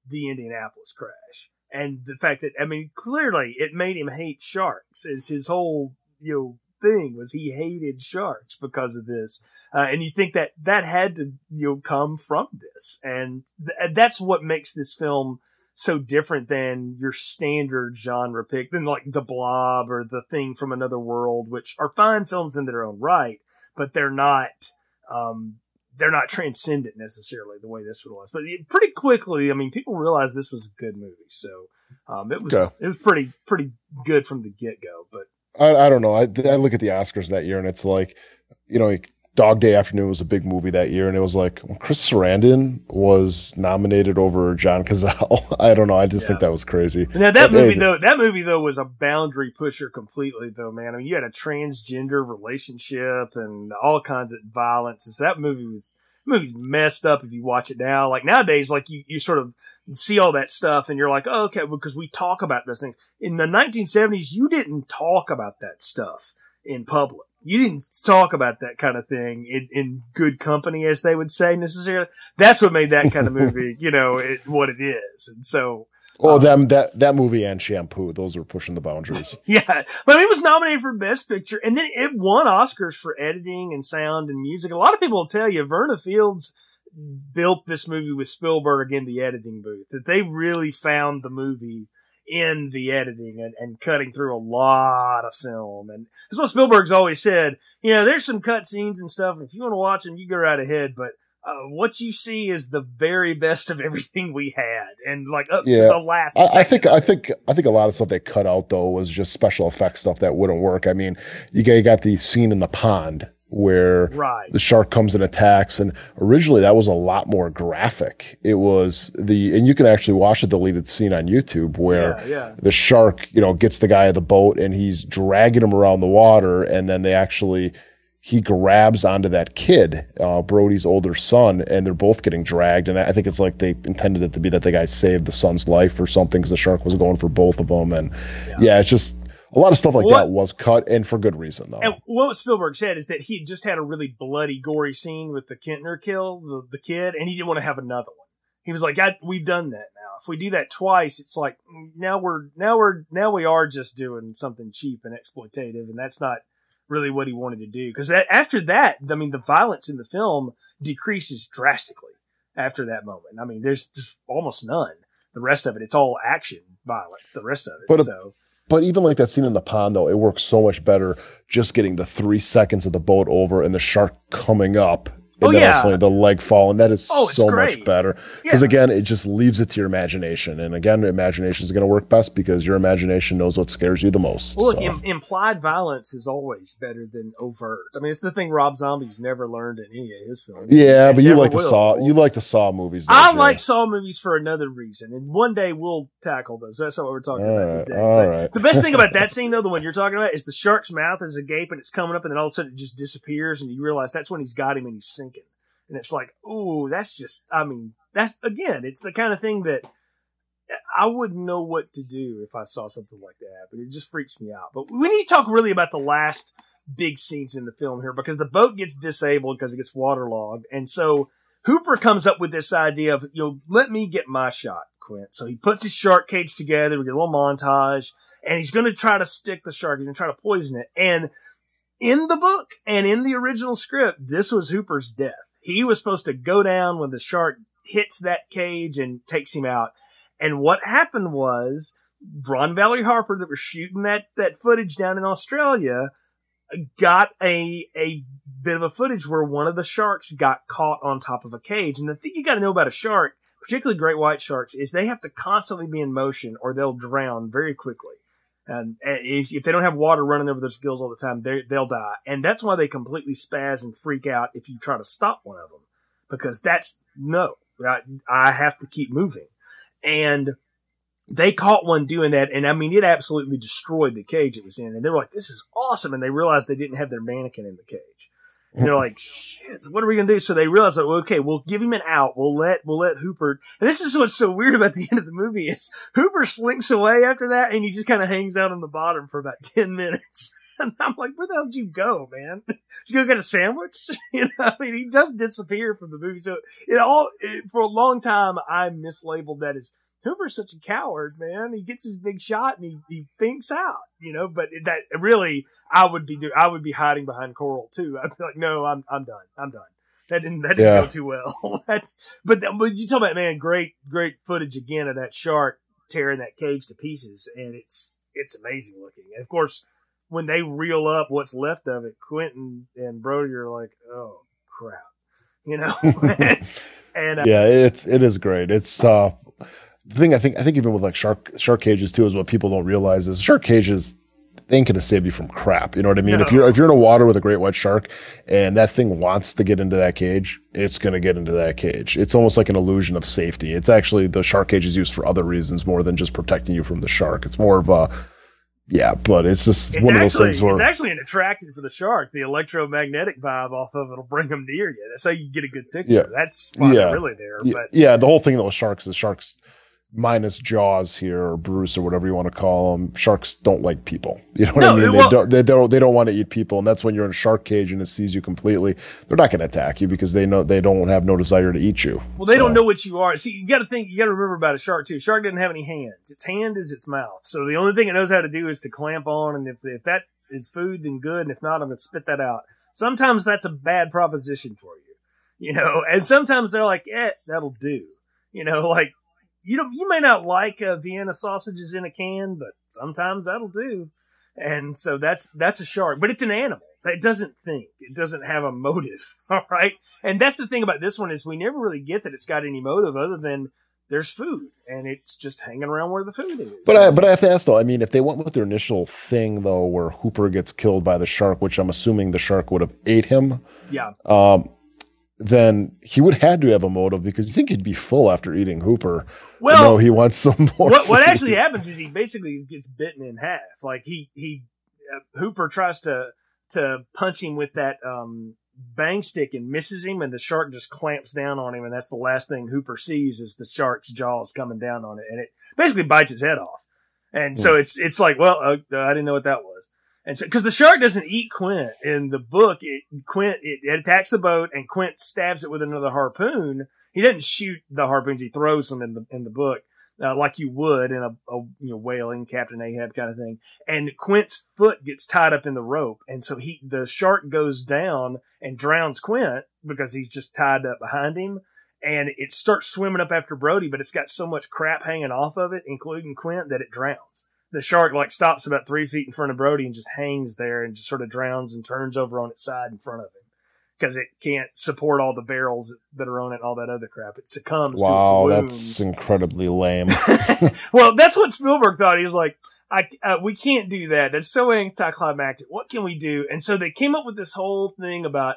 the Indianapolis crash. And the fact that I mean, clearly it made him hate sharks. Is his whole you know thing was he hated sharks because of this. Uh, and you think that that had to you know come from this, and th- that's what makes this film so different than your standard genre pick than like the blob or the thing from another world which are fine films in their own right but they're not um they're not transcendent necessarily the way this one was but pretty quickly i mean people realized this was a good movie so um it was Okay. it was pretty pretty good from the get-go but I, I don't know. I, I look at the Oscars that year, and it's like, you know, Dog Day Afternoon was a big movie that year, and it was like when Chris Sarandon was nominated over John Cazale. I don't know. I just think that was crazy. Now that But, hey, movie though, that movie though was a boundary pusher completely though, man. I mean, you had a transgender relationship and all kinds of violence. So that movie was movie's messed up if you watch it now. Like nowadays, like you, you sort of see all that stuff and you're like, oh, okay, because we talk about those things. In the 1970s, you didn't talk about that stuff in public. You didn't talk about that kind of thing in, in good company, as they would say necessarily. That's what made that kind of movie, you know, it, what it is. And so, Oh, um, them that that movie and Shampoo, those were pushing the boundaries. yeah, but it was nominated for Best Picture, and then it won Oscars for editing and sound and music. A lot of people will tell you Verna Fields built this movie with Spielberg in the editing booth. That they really found the movie in the editing and, and cutting through a lot of film. And that's what Spielberg's always said. You know, there's some cut scenes and stuff. And if you want to watch them, you go right ahead. But uh, what you see is the very best of everything we had, and like up yeah. to the last. I, I, think I think I think a lot of stuff they cut out though was just special effects stuff that wouldn't work. I mean, you got, you got the scene in the pond where right. the shark comes and attacks. And originally that was a lot more graphic. It was the, and you can actually watch a deleted scene on YouTube where yeah, yeah. the shark, you know, gets the guy of the boat and he's dragging him around the water. And then they actually, he grabs onto that kid, uh, Brody's older son, and they're both getting dragged. And I think it's like they intended it to be that the guy saved the son's life or something because the shark was going for both of them. And yeah, yeah it's just, a lot of stuff like what, that was cut, and for good reason, though. And what Spielberg said is that he just had a really bloody, gory scene with the Kintner kill, the, the kid, and he didn't want to have another one. He was like, "We've done that now. If we do that twice, it's like now we're now we're now we are just doing something cheap and exploitative, and that's not really what he wanted to do. Because after that, I mean, the violence in the film decreases drastically after that moment. I mean, there's just almost none. The rest of it, it's all action violence. The rest of it, but so but even like that scene in the pond, though, it works so much better just getting the three seconds of the boat over and the shark coming up and oh, then yeah. also the leg fall, and that is oh, so great. much better. Because yeah. again, it just leaves it to your imagination, and again, imagination is going to work best because your imagination knows what scares you the most. Well, look, so. Im- implied violence is always better than overt. I mean, it's the thing Rob Zombie's never learned in any of his films. Yeah, but you like will. the Saw, you like the Saw movies. I you? like Saw movies for another reason, and one day we'll tackle those. That's not what we're talking all about right, today. All right. The best thing about that scene, though, the one you're talking about, is the shark's mouth is agape and it's coming up, and then all of a sudden it just disappears, and you realize that's when he's got him and he's sinking. And it's like, ooh, that's just, I mean, that's, again, it's the kind of thing that I wouldn't know what to do if I saw something like that, but it just freaks me out. But we need to talk really about the last big scenes in the film here because the boat gets disabled because it gets waterlogged. And so Hooper comes up with this idea of, you know, let me get my shot, Quint. So he puts his shark cage together. We get a little montage and he's going to try to stick the shark. He's going to try to poison it. And in the book and in the original script, this was Hooper's death he was supposed to go down when the shark hits that cage and takes him out. And what happened was Ron Valerie Harper that was shooting that, that footage down in Australia got a, a bit of a footage where one of the sharks got caught on top of a cage. And the thing you got to know about a shark, particularly great white sharks, is they have to constantly be in motion or they'll drown very quickly. And eh, if, if they don't have water running over their gills all the time, they'll die. And that's why they completely spaz and freak out if you try to stop one of them. Because that's, no, I, I have to keep moving. And they caught one doing that. And I mean, it absolutely destroyed the cage it was in. And they were like, this is awesome. And they realized they didn't have their mannequin in the cage. And they're like, shit, what are we gonna do? So they realize that, well, okay, we'll give him an out. We'll let, we'll let Hooper. And this is what's so weird about the end of the movie is Hooper slinks away after that and he just kind of hangs out on the bottom for about 10 minutes. And I'm like, where the hell did you go, man? Did you go get a sandwich? you know, I mean, he just disappeared from the movie. So it all, it, for a long time, I mislabeled that as Hooper's such a coward, man. He gets his big shot and he, he thinks out, you know, but that really, I would be, do, I would be hiding behind Coral too. I'd be like, no, I'm, I'm done. I'm done. That didn't, that didn't yeah. go too well. That's, but, but you talk about, man, great, great footage again of that shark tearing that cage to pieces. And it's, it's amazing looking. And of course, when they reel up what's left of it, Quint and Brody are like, oh crap, you know? and, uh, yeah, it's, it is great. It's, uh, the thing I think I think even with like shark shark cages too is what people don't realize is shark cages ain't gonna save you from crap. You know what I mean? No. If you're if you're in a water with a great white shark and that thing wants to get into that cage, it's gonna get into that cage. It's almost like an illusion of safety. It's actually the shark cage is used for other reasons more than just protecting you from the shark. It's more of a yeah, but it's just it's one actually, of those things where it's actually an attractant for the shark. The electromagnetic vibe off of it'll bring them near you. That's how you get a good picture. Yeah. That's yeah. really there. Yeah, but yeah, the whole thing though with sharks is sharks minus Jaws here or Bruce or whatever you want to call them. Sharks don't like people. You know what No, I mean? they don't. They don't. They don't want to eat people, and that's when you're in a shark cage and it sees you completely. They're not going to attack you because they know they don't have no desire to eat you. Well, they don't know what you are. See, you got to think. You got to remember about a shark too. Shark doesn't have any hands. Its hand is its mouth. So the only thing it knows how to do is to clamp on. And if if that is food, then good. And if not, I'm gonna spit that out. Sometimes that's a bad proposition for you, you know. And sometimes they're like, "Eh, that'll do," you know. Like you know, you may not like uh, Vienna sausages in a can, but sometimes that'll do. And so that's that's a shark, but it's an animal. It doesn't think. It doesn't have a motive. All right. And that's the thing about this one is we never really get that it's got any motive other than there's food and it's just hanging around where the food is. But I, but I have to ask though. I mean, if they went with their initial thing though, where Hooper gets killed by the shark, which I'm assuming the shark would have ate him, yeah, um, then he would had to have a motive because you think he'd be full after eating Hooper. Well, no, he wants some more. what what actually happens is he basically gets bitten in half. Like he he uh, Hooper tries to to punch him with that um bang stick and misses him, and the shark just clamps down on him, and that's the last thing Hooper sees is the shark's jaws coming down on it, and it basically bites his head off. And so it's it's like, well, uh, I didn't know what that was. And so, because the shark doesn't eat Quint in the book, it, Quint it, it attacks the boat and Quint stabs it with another harpoon. He doesn't shoot the harpoons; he throws them in the in the book, uh, like you would in a, a you know whaling Captain Ahab kind of thing. And Quint's foot gets tied up in the rope, and so he the shark goes down and drowns Quint because he's just tied up behind him. And it starts swimming up after Brody, but it's got so much crap hanging off of it, including Quint, that it drowns the shark like stops about three feet in front of Brody and just hangs there and just sort of drowns and turns over on its side in front of him because it can't support all the barrels that are on it and all that other crap. It succumbs Wow, to its that's incredibly lame. well, that's what Spielberg thought. He was like, I, uh, we can't do that. That's so anticlimactic. What can we do? And so they came up with this whole thing about,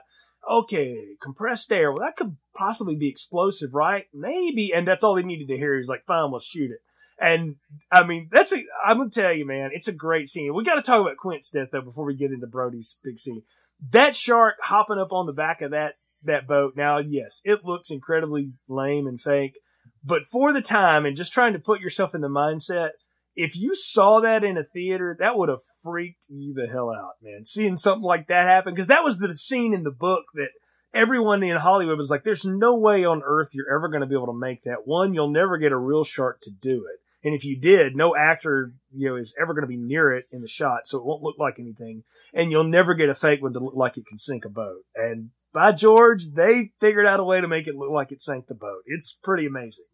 okay, compressed air. Well, that could possibly be explosive, right? Maybe. And that's all they needed to hear. He's like, fine, we'll shoot it. And I mean, that's a, I'm going to tell you, man, it's a great scene. We got to talk about Quint's death though before we get into Brody's big scene. That shark hopping up on the back of that, that boat. Now, yes, it looks incredibly lame and fake, but for the time and just trying to put yourself in the mindset, if you saw that in a theater, that would have freaked you the hell out, man. Seeing something like that happen, because that was the scene in the book that everyone in Hollywood was like, there's no way on earth you're ever going to be able to make that. One, you'll never get a real shark to do it. And if you did, no actor, you know, is ever going to be near it in the shot, so it won't look like anything. And you'll never get a fake one to look like it can sink a boat. And by George, they figured out a way to make it look like it sank the boat. It's pretty amazing.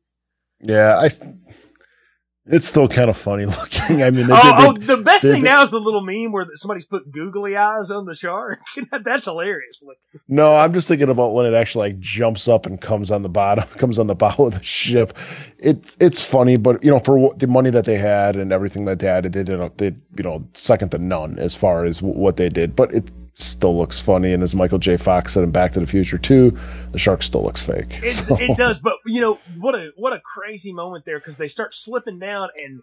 yeah, I. It's still kind of funny looking. I mean, they, oh, they- oh, the best they- thing now is the little meme where somebody's put googly eyes on the shark. That's hilarious. No, I'm just thinking about when it actually like jumps up and comes on the bottom, comes on the bow of the ship. It's it's funny, but you know, for what, the money that they had and everything that they had, they did. They you know second to none as far as w- what they did. But it still looks funny, and as Michael J. Fox said in Back to the Future 2, the shark still looks fake. it, So- it does, but you know what a what a crazy moment there because they start slipping down and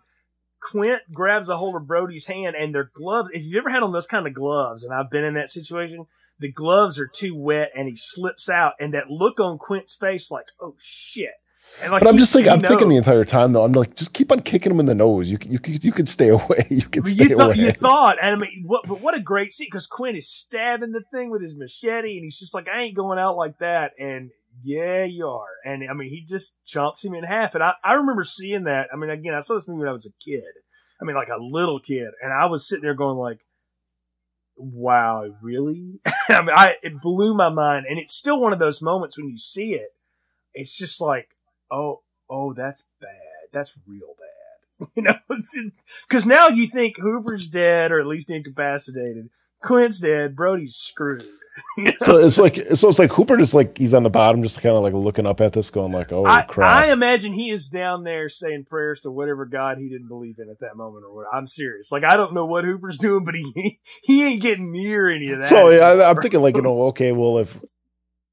Quint grabs a hold of Brody's hand and their gloves. If you've ever had on those kind of gloves, and I've been in that situation, the gloves are too wet and he slips out, and that look on Quint's face, like oh shit. Like But I'm just thinking, I'm thinking the entire time though. I'm like, just keep on kicking him in the nose. You you you could stay away. You could stay you, thought, away. you thought, and I mean, what, but what a great scene because Quint is stabbing the thing with his machete, and he's just like, I ain't going out like that. And yeah, you are. And I mean, he just chomps him in half. And I, I remember seeing that. I mean, again, I saw this movie when I was a kid. I mean, like a little kid, and I was sitting there going like, wow, really? I mean, I, it blew my mind. And it's still one of those moments when you see it, it's just like, oh, oh, that's bad. That's real bad. You know, because now you think Hooper's dead or at least incapacitated. Quint's dead. Brody's screwed. You know? so it's like so it's like Hooper just like he's on the bottom, just kind of like looking up at this, going like, "Oh I, crap!" I imagine he is down there saying prayers to whatever God he didn't believe in at that moment or what. I'm serious. Like I don't know what Hooper's doing, but he he ain't getting near any of that. so yeah, I, I'm thinking like you know, okay, well if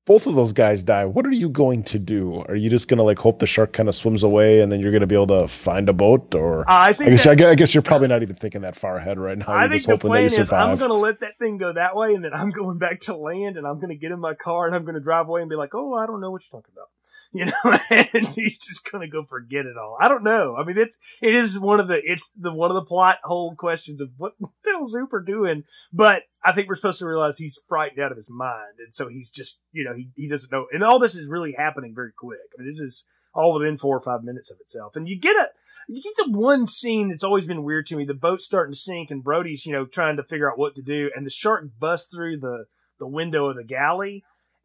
both of those guys die, what are you going to do? Are you just gonna like hope the shark kind of swims away and then you're gonna be able to find a boat, or I I think guess that- I guess, I guess you're probably not even thinking that far ahead right now. I You're think just the plan is I'm going to let that thing go that way, and then I'm going back to land, and I'm going to get in my car, and I'm going to drive away and be like, "Oh, I don't know what you're talking about." you know, and he's just gonna go forget it all. I don't know. I mean, it's it is one of the it's the one of the plot hole questions of what the hell's Hooper doing. But I think we're supposed to realize he's frightened out of his mind, and so he's just you know he he doesn't know. And all this is really happening very quick. I mean, this is all within four or five minutes of itself. And you get a, you get the one scene that's always been weird to me. The boat's starting to sink and Brody's, you know, trying to figure out what to do. And the shark busts through the, the window of the galley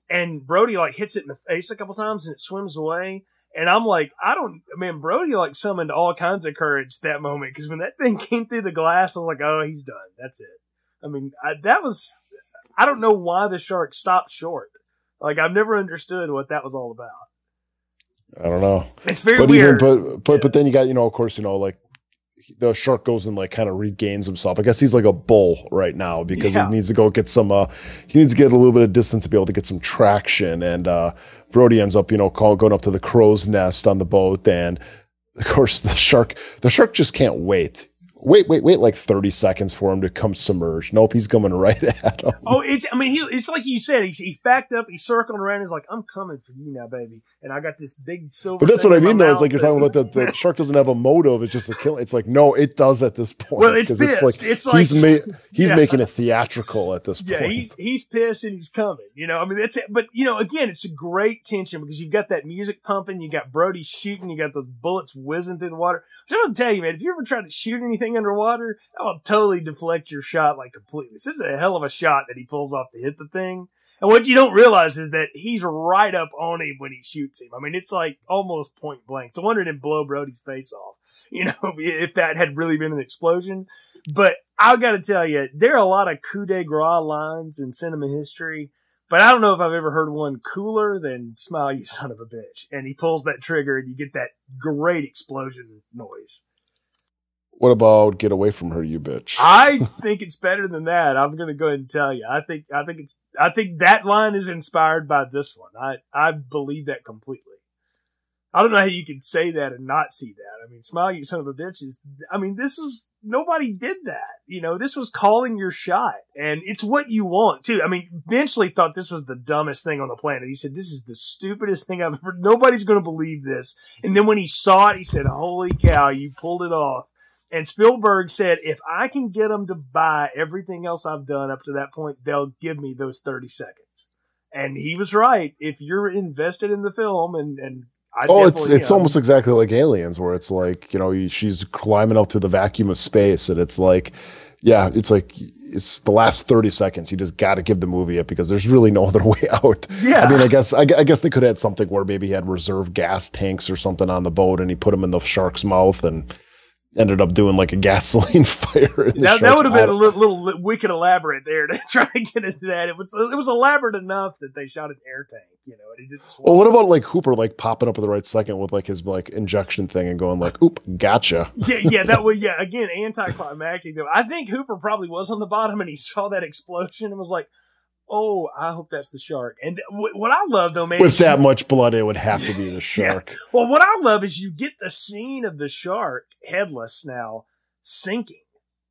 and Brody like hits it in the face a couple times and it swims away. And I'm like, I don't, man, Brody like summoned all kinds of courage that moment because when that thing came through the glass, I was like, oh, he's done. That's it. I mean, I, that was, I don't know why the shark stopped short. Like, I've never understood what that was all about. I don't know. It's very but weird. Even, but but yeah. but then you got you know of course you know like the shark goes and like kind of regains himself. I guess he's like a bull right now because yeah. he needs to go get some. uh He needs to get a little bit of distance to be able to get some traction. And uh Brody ends up you know call, going up to the crow's nest on the boat, and of course the shark the shark just can't wait wait, wait, wait, like 30 seconds for him to come submerge. Nope, he's coming right at him. Oh, it's, I mean, he, it's like you said, he's, he's backed up, he's circling around, he's like, I'm coming for you now, baby. And I got this big silver. But that's what I mean, though. It's like you're talking about the, the shark doesn't have a motive, it's just a kill. It's like, no, it does at this point. Well, it's, it's like, it's like, he's, ma- he's yeah. making it theatrical at this point. Yeah, he's, he's pissed and he's coming. You know, I mean, that's it. But, you know, again, it's a great tension because you've got that music pumping, you got Brody shooting, you got the bullets whizzing through the water. Which I'm going to tell you, man, if you ever tried to shoot anything underwater, that will totally deflect your shot like completely. This is a hell of a shot that he pulls off to hit the thing. And what you don't realize is that he's right up on him when he shoots him. I mean, it's like almost point blank. It's a wonder it blow Brody's face off. You know, if that had really been an explosion. But I've got to tell you, there are a lot of coup de grace lines in cinema history. But I don't know if I've ever heard one cooler than "Smile, you son of a bitch." And he pulls that trigger, and you get that great explosion noise. What about get away from her, you bitch? I think it's better than that. I'm to go ahead and tell you. I think I think it's I think that line is inspired by this one. I I believe that completely. I don't know how you can say that and not see that. I mean, smile, you son of a bitch is, I mean, this is, nobody did that. You know, this was calling your shot and it's what you want too. I mean, Benchley thought this was the dumbest thing on the planet. He said, this is the stupidest thing I've ever, nobody's going to believe this. And then when he saw it, he said, holy cow, you pulled it off. And Spielberg said, if I can get them to buy everything else I've done up to that point, they'll give me those 30 seconds. And he was right. If you're invested in the film and, and I oh, it's it's almost exactly like Aliens, where it's like you know she's climbing up through the vacuum of space, and it's like, yeah, it's like it's the last thirty seconds. You just got to give the movie it because there's really no other way out. Yeah, I mean, I guess I, I guess they could have had something where maybe he had reserve gas tanks or something on the boat, and he put them in the shark's mouth and ended up doing like a gasoline fire. that, that would have been a little, little, wicked elaborate there to try to get into that. It was it was elaborate enough that they shot an air tank, you know, and he didn't. Well, what about like Hooper like popping up at the right second with like his like injection thing and going like, "Oop, gotcha." Yeah, yeah, that was yeah. Again, anticlimactic though. I think Hooper probably was on the bottom and he saw that explosion and was like, oh, I hope that's the shark. And th- what I love though, man, with that you, much blood, it would have to be the shark. Yeah. Well, what I love is you get the scene of the shark headless now sinking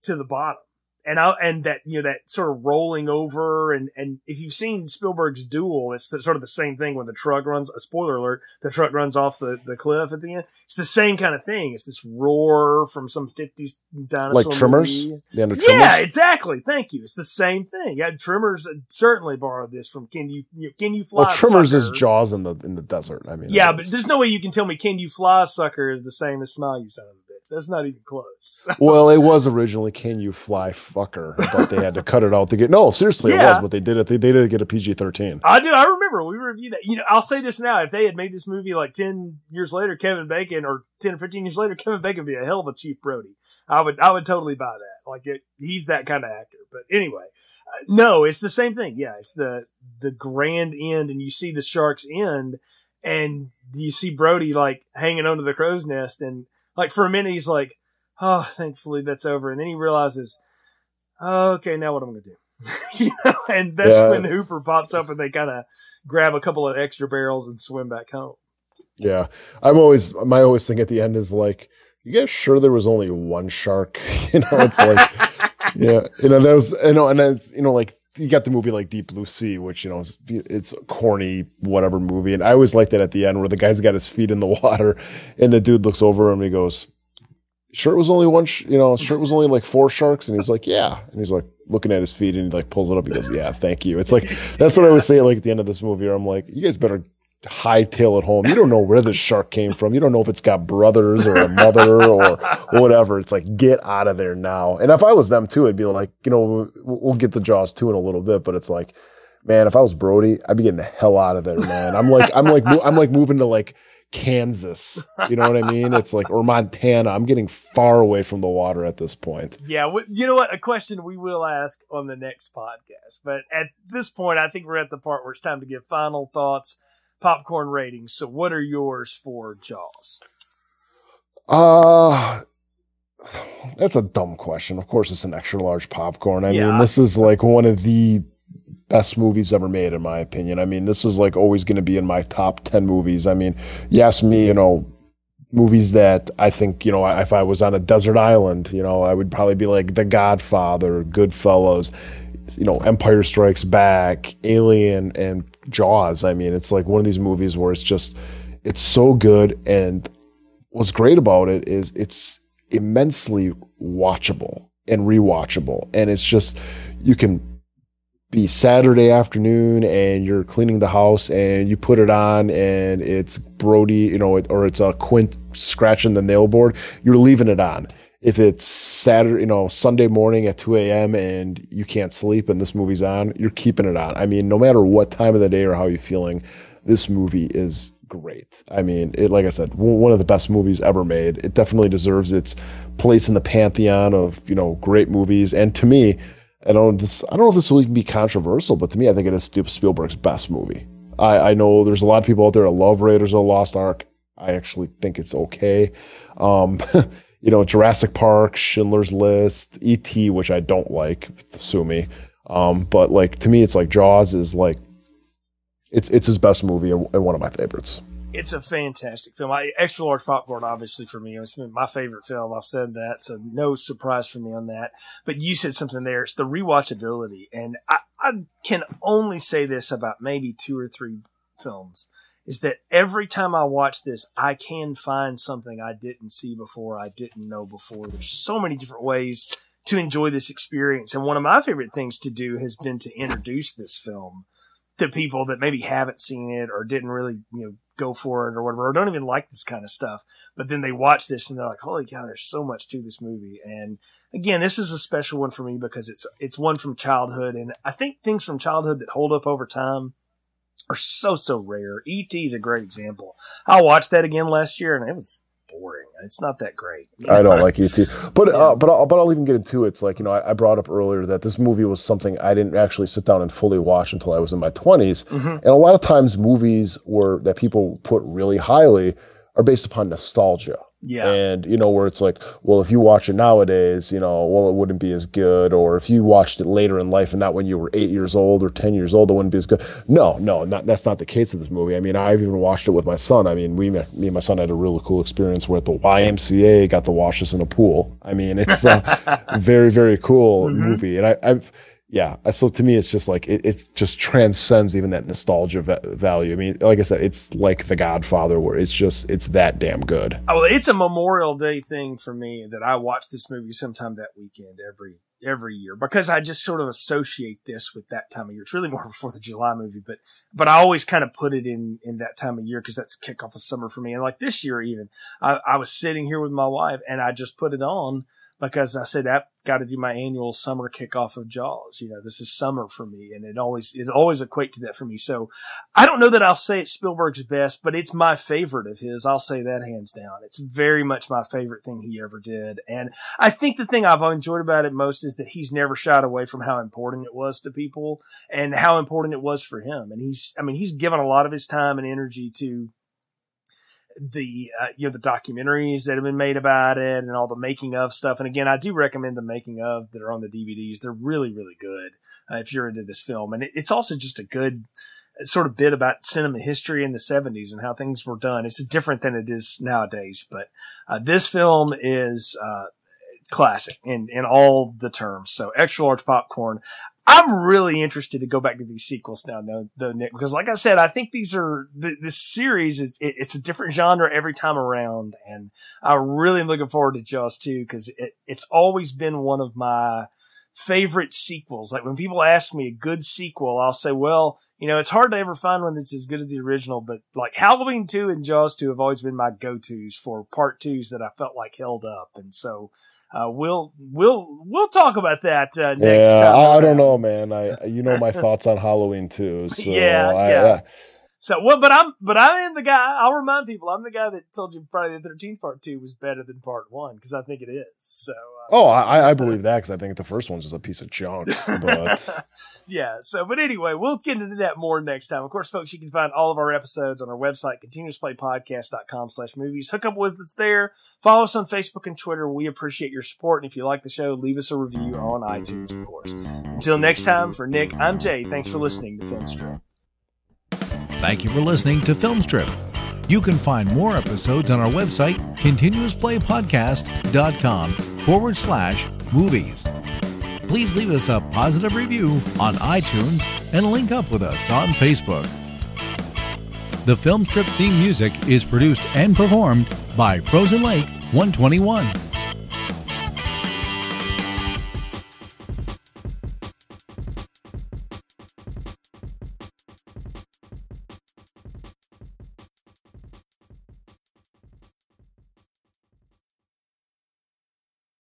to the bottom and I, and that you know that sort of rolling over and and if you've seen Spielberg's Duel, it's the, sort of the same thing when the truck runs. A spoiler alert: the truck runs off the, the cliff at the end. It's the same kind of thing. It's this roar from some fifties dinosaur like Tremors. Movie. The end of Tremors? Yeah, exactly. Thank you. It's the same thing. Yeah, Tremors uh, certainly borrowed this from Can You, you Can You Fly? Well, Tremors sucker. is Jaws in the in the desert. I mean, yeah, but there's no way you can tell me Can You Fly Sucker is the same as Smile You Son of that's not even close. well, it was originally "Can You Fly, Fucker," but they had to cut it out to get. No, seriously, yeah. it was. But they did it. They, they did get a PG thirteen. I do. I remember we reviewed that. You know, I'll say this now: if they had made this movie like ten years later, Kevin Bacon, or ten or fifteen years later, Kevin Bacon would be a hell of a Chief Brody. I would. I would totally buy that. Like it, he's that kind of actor. But anyway. Uh, no, it's the same thing. Yeah, it's the the grand end, and you see the shark's end, and you see Brody like hanging onto the crow's nest, and like for a minute he's like, oh, thankfully that's over. And then he realizes, oh, okay, now what am I going to do? you know, and that's yeah. when Hooper pops up and they kind of grab a couple of extra barrels and swim back home. Yeah. I'm always, my always thing at the end is like, you guys sure there was only one shark? you know, it's like, yeah, you know, that was, you know, and it's, you know, like you got the movie like Deep Blue Sea, which you know is, it's corny whatever movie, and I always like that at the end where the guy's got his feet in the water, and the dude looks over him and he goes, "Sure, it was only one, sh- you know, sure it was only like four sharks," and he's like, "Yeah," and he's like looking at his feet and he like pulls it up. He goes, "Yeah, thank you." It's like that's what I always say like at the end of this movie. Where I'm like, you guys better hightail it home. You don't know where the shark came from. You don't know if it's got brothers or a mother or whatever. It's like, get out of there now. And if I was them too, it'd be like, you know, we'll get the Jaws too in a little bit, but it's like, man, if I was Brody, I'd be getting the hell out of there, man. I'm like, I'm like, I'm like moving to like Kansas. You know what I mean? It's like, or Montana. I'm getting far away from the water at this point. Yeah. You know what? A question we will ask on the next podcast. But at this point, I think we're at the part where it's time to give final thoughts popcorn ratings. So, what are yours for Jaws? Uh that's a dumb question. Of course, it's an extra large popcorn. I yeah. mean, this is like one of the best movies ever made, in my opinion. I mean, this is like always going to be in my top 10 movies. I mean, you ask me, you know, movies that I think, you know, if I was on a desert island, you know, I would probably be like The Godfather, Goodfellas, you know, Empire Strikes Back, Alien, and Jaws. I mean, it's like one of these movies where it's just, it's so good. And what's great about it is it's immensely watchable and rewatchable. And it's just, you can be Saturday afternoon and you're cleaning the house and you put it on and it's Brody, you know, or it's a Quint scratching the nail board, you're leaving it on if it's Saturday, you know, Sunday morning at 2 a.m. and you can't sleep and this movie's on, you're keeping it on. I mean, no matter what time of the day or how you're feeling, this movie is great. I mean, it, like I said, one of the best movies ever made. It definitely deserves its place in the pantheon of, you know, great movies. And to me, I don't this I don't know if this will even be controversial, but to me, I think it is Spielberg's best movie. I, I know there's a lot of people out there that love Raiders of the Lost Ark. I actually think it's okay. Um, you know, Jurassic Park, Schindler's List, E.T., which I don't like, sue me. Um, but like to me, it's like Jaws is like it's it's his best movie and, one of my favorites. It's a fantastic film. I, extra large popcorn, obviously for me, it's my favorite film. I've said that, so no surprise for me on that. But you said something there. It's the rewatchability, and I, I can only say this about maybe two or three films is that every time I watch this, I can find something I didn't see before, I didn't know before. There's so many different ways to enjoy this experience. And one of my favorite things to do has been to introduce this film to people that maybe haven't seen it or didn't really, you know, go for it or whatever, or don't even like this kind of stuff. But then they watch this and they're like, holy cow, there's so much to this movie. And again, this is a special one for me because it's, it's one from childhood. And I think things from childhood that hold up over time are so so rare. ET is a great example. I watched that again last year, and it was boring. It's not that great. I don't like ET, but yeah. uh, but I'll, but I'll even get into it. It's like you know I, I, brought up earlier that this movie was something I didn't actually sit down and fully watch until I was in my 20s, mm-hmm. and a lot of times movies were that people put really highly are based upon nostalgia. Yeah. And, you know, where it's like, well, if you watch it nowadays, you know, well, it wouldn't be as good. Or if you watched it later in life and not when you were eight years old or 10 years old, it wouldn't be as good. No, no, not, that's not the case of this movie. I mean, I've even watched it with my son. I mean, we, me and my son had a really cool experience where at the YMCA got to wash us in a pool. I mean, it's a very, very cool mm-hmm. movie. And I, I've, yeah. Uh, so to me, it's just like it, it just transcends even that nostalgia va- value. I mean, like I said, it's like The Godfather, where it's just it's that damn good. Oh, it's a Memorial Day thing for me that I watch this movie sometime that weekend every every year because I just sort of associate this with that time of year. It's really more of a Fourth of July movie, but but I always kind of put it in in that time of year because that's kickoff of summer for me. And like this year, even I, I was sitting here with my wife and I just put it on because I said I've got to do my annual summer kickoff of Jaws. You know, this is summer for me, and it always it always equate to that for me. So I don't know that I'll say it's Spielberg's best, but it's my favorite of his. I'll say that hands down. It's very much my favorite thing he ever did, and I think the thing I've enjoyed about it most is that he's never shied away from how important it was to people and how important it was for him. And he's, I mean, he's given a lot of his time and energy to the uh, you know the documentaries that have been made about it and all the making of stuff. And again, I do recommend the making of that are on the DVDs. They're really really good uh, if you're into this film, and it, it's also just a good sort of bit about cinema history in the 70s and how things were done. It's different than it is nowadays, but uh, this film is uh, classic in in all the terms. So extra large popcorn. I'm really interested to go back to these sequels now, though, Nick, because like I said, I think these are the, this series is it, it's a different genre every time around, and I really am looking forward to Jaws 2 because it, it's always been one of my favorite sequels. Like when people ask me a good sequel, I'll say, well, you know, it's hard to ever find one that's as good as the original, but like Halloween 2 and Jaws 2 have always been my go-tos for part twos that I felt like held up. And so, uh, we'll, we'll, we'll talk about that, uh, next yeah, time. I, I, don't know, man. I, you know, my thoughts on Halloween too. So yeah, I, yeah. uh, so, well, but I'm, but I am the guy. I'll remind people, I'm the guy that told you Friday the Thirteenth Part Two was better than Part One because I think it is. So, oh, I, I believe that because I think the first one's just a piece of junk. But yeah. So, but anyway, we'll get into that more next time. Of course, folks, you can find all of our episodes on our website, continuousplaypodcast.com slash movies. Hook up with us there. Follow us on Facebook and Twitter. We appreciate your support. And if you like the show, leave us a review on iTunes, of course. Until next time, for Nick, I'm Jay. Thanks for listening to Filmstrip. Thank you for listening to Filmstrip. You can find more episodes on our website, continuousplaypodcast.com forward slash movies. Please leave us a positive review on iTunes and link up with us on Facebook. The Filmstrip theme music is produced and performed by Frozen Lake 121.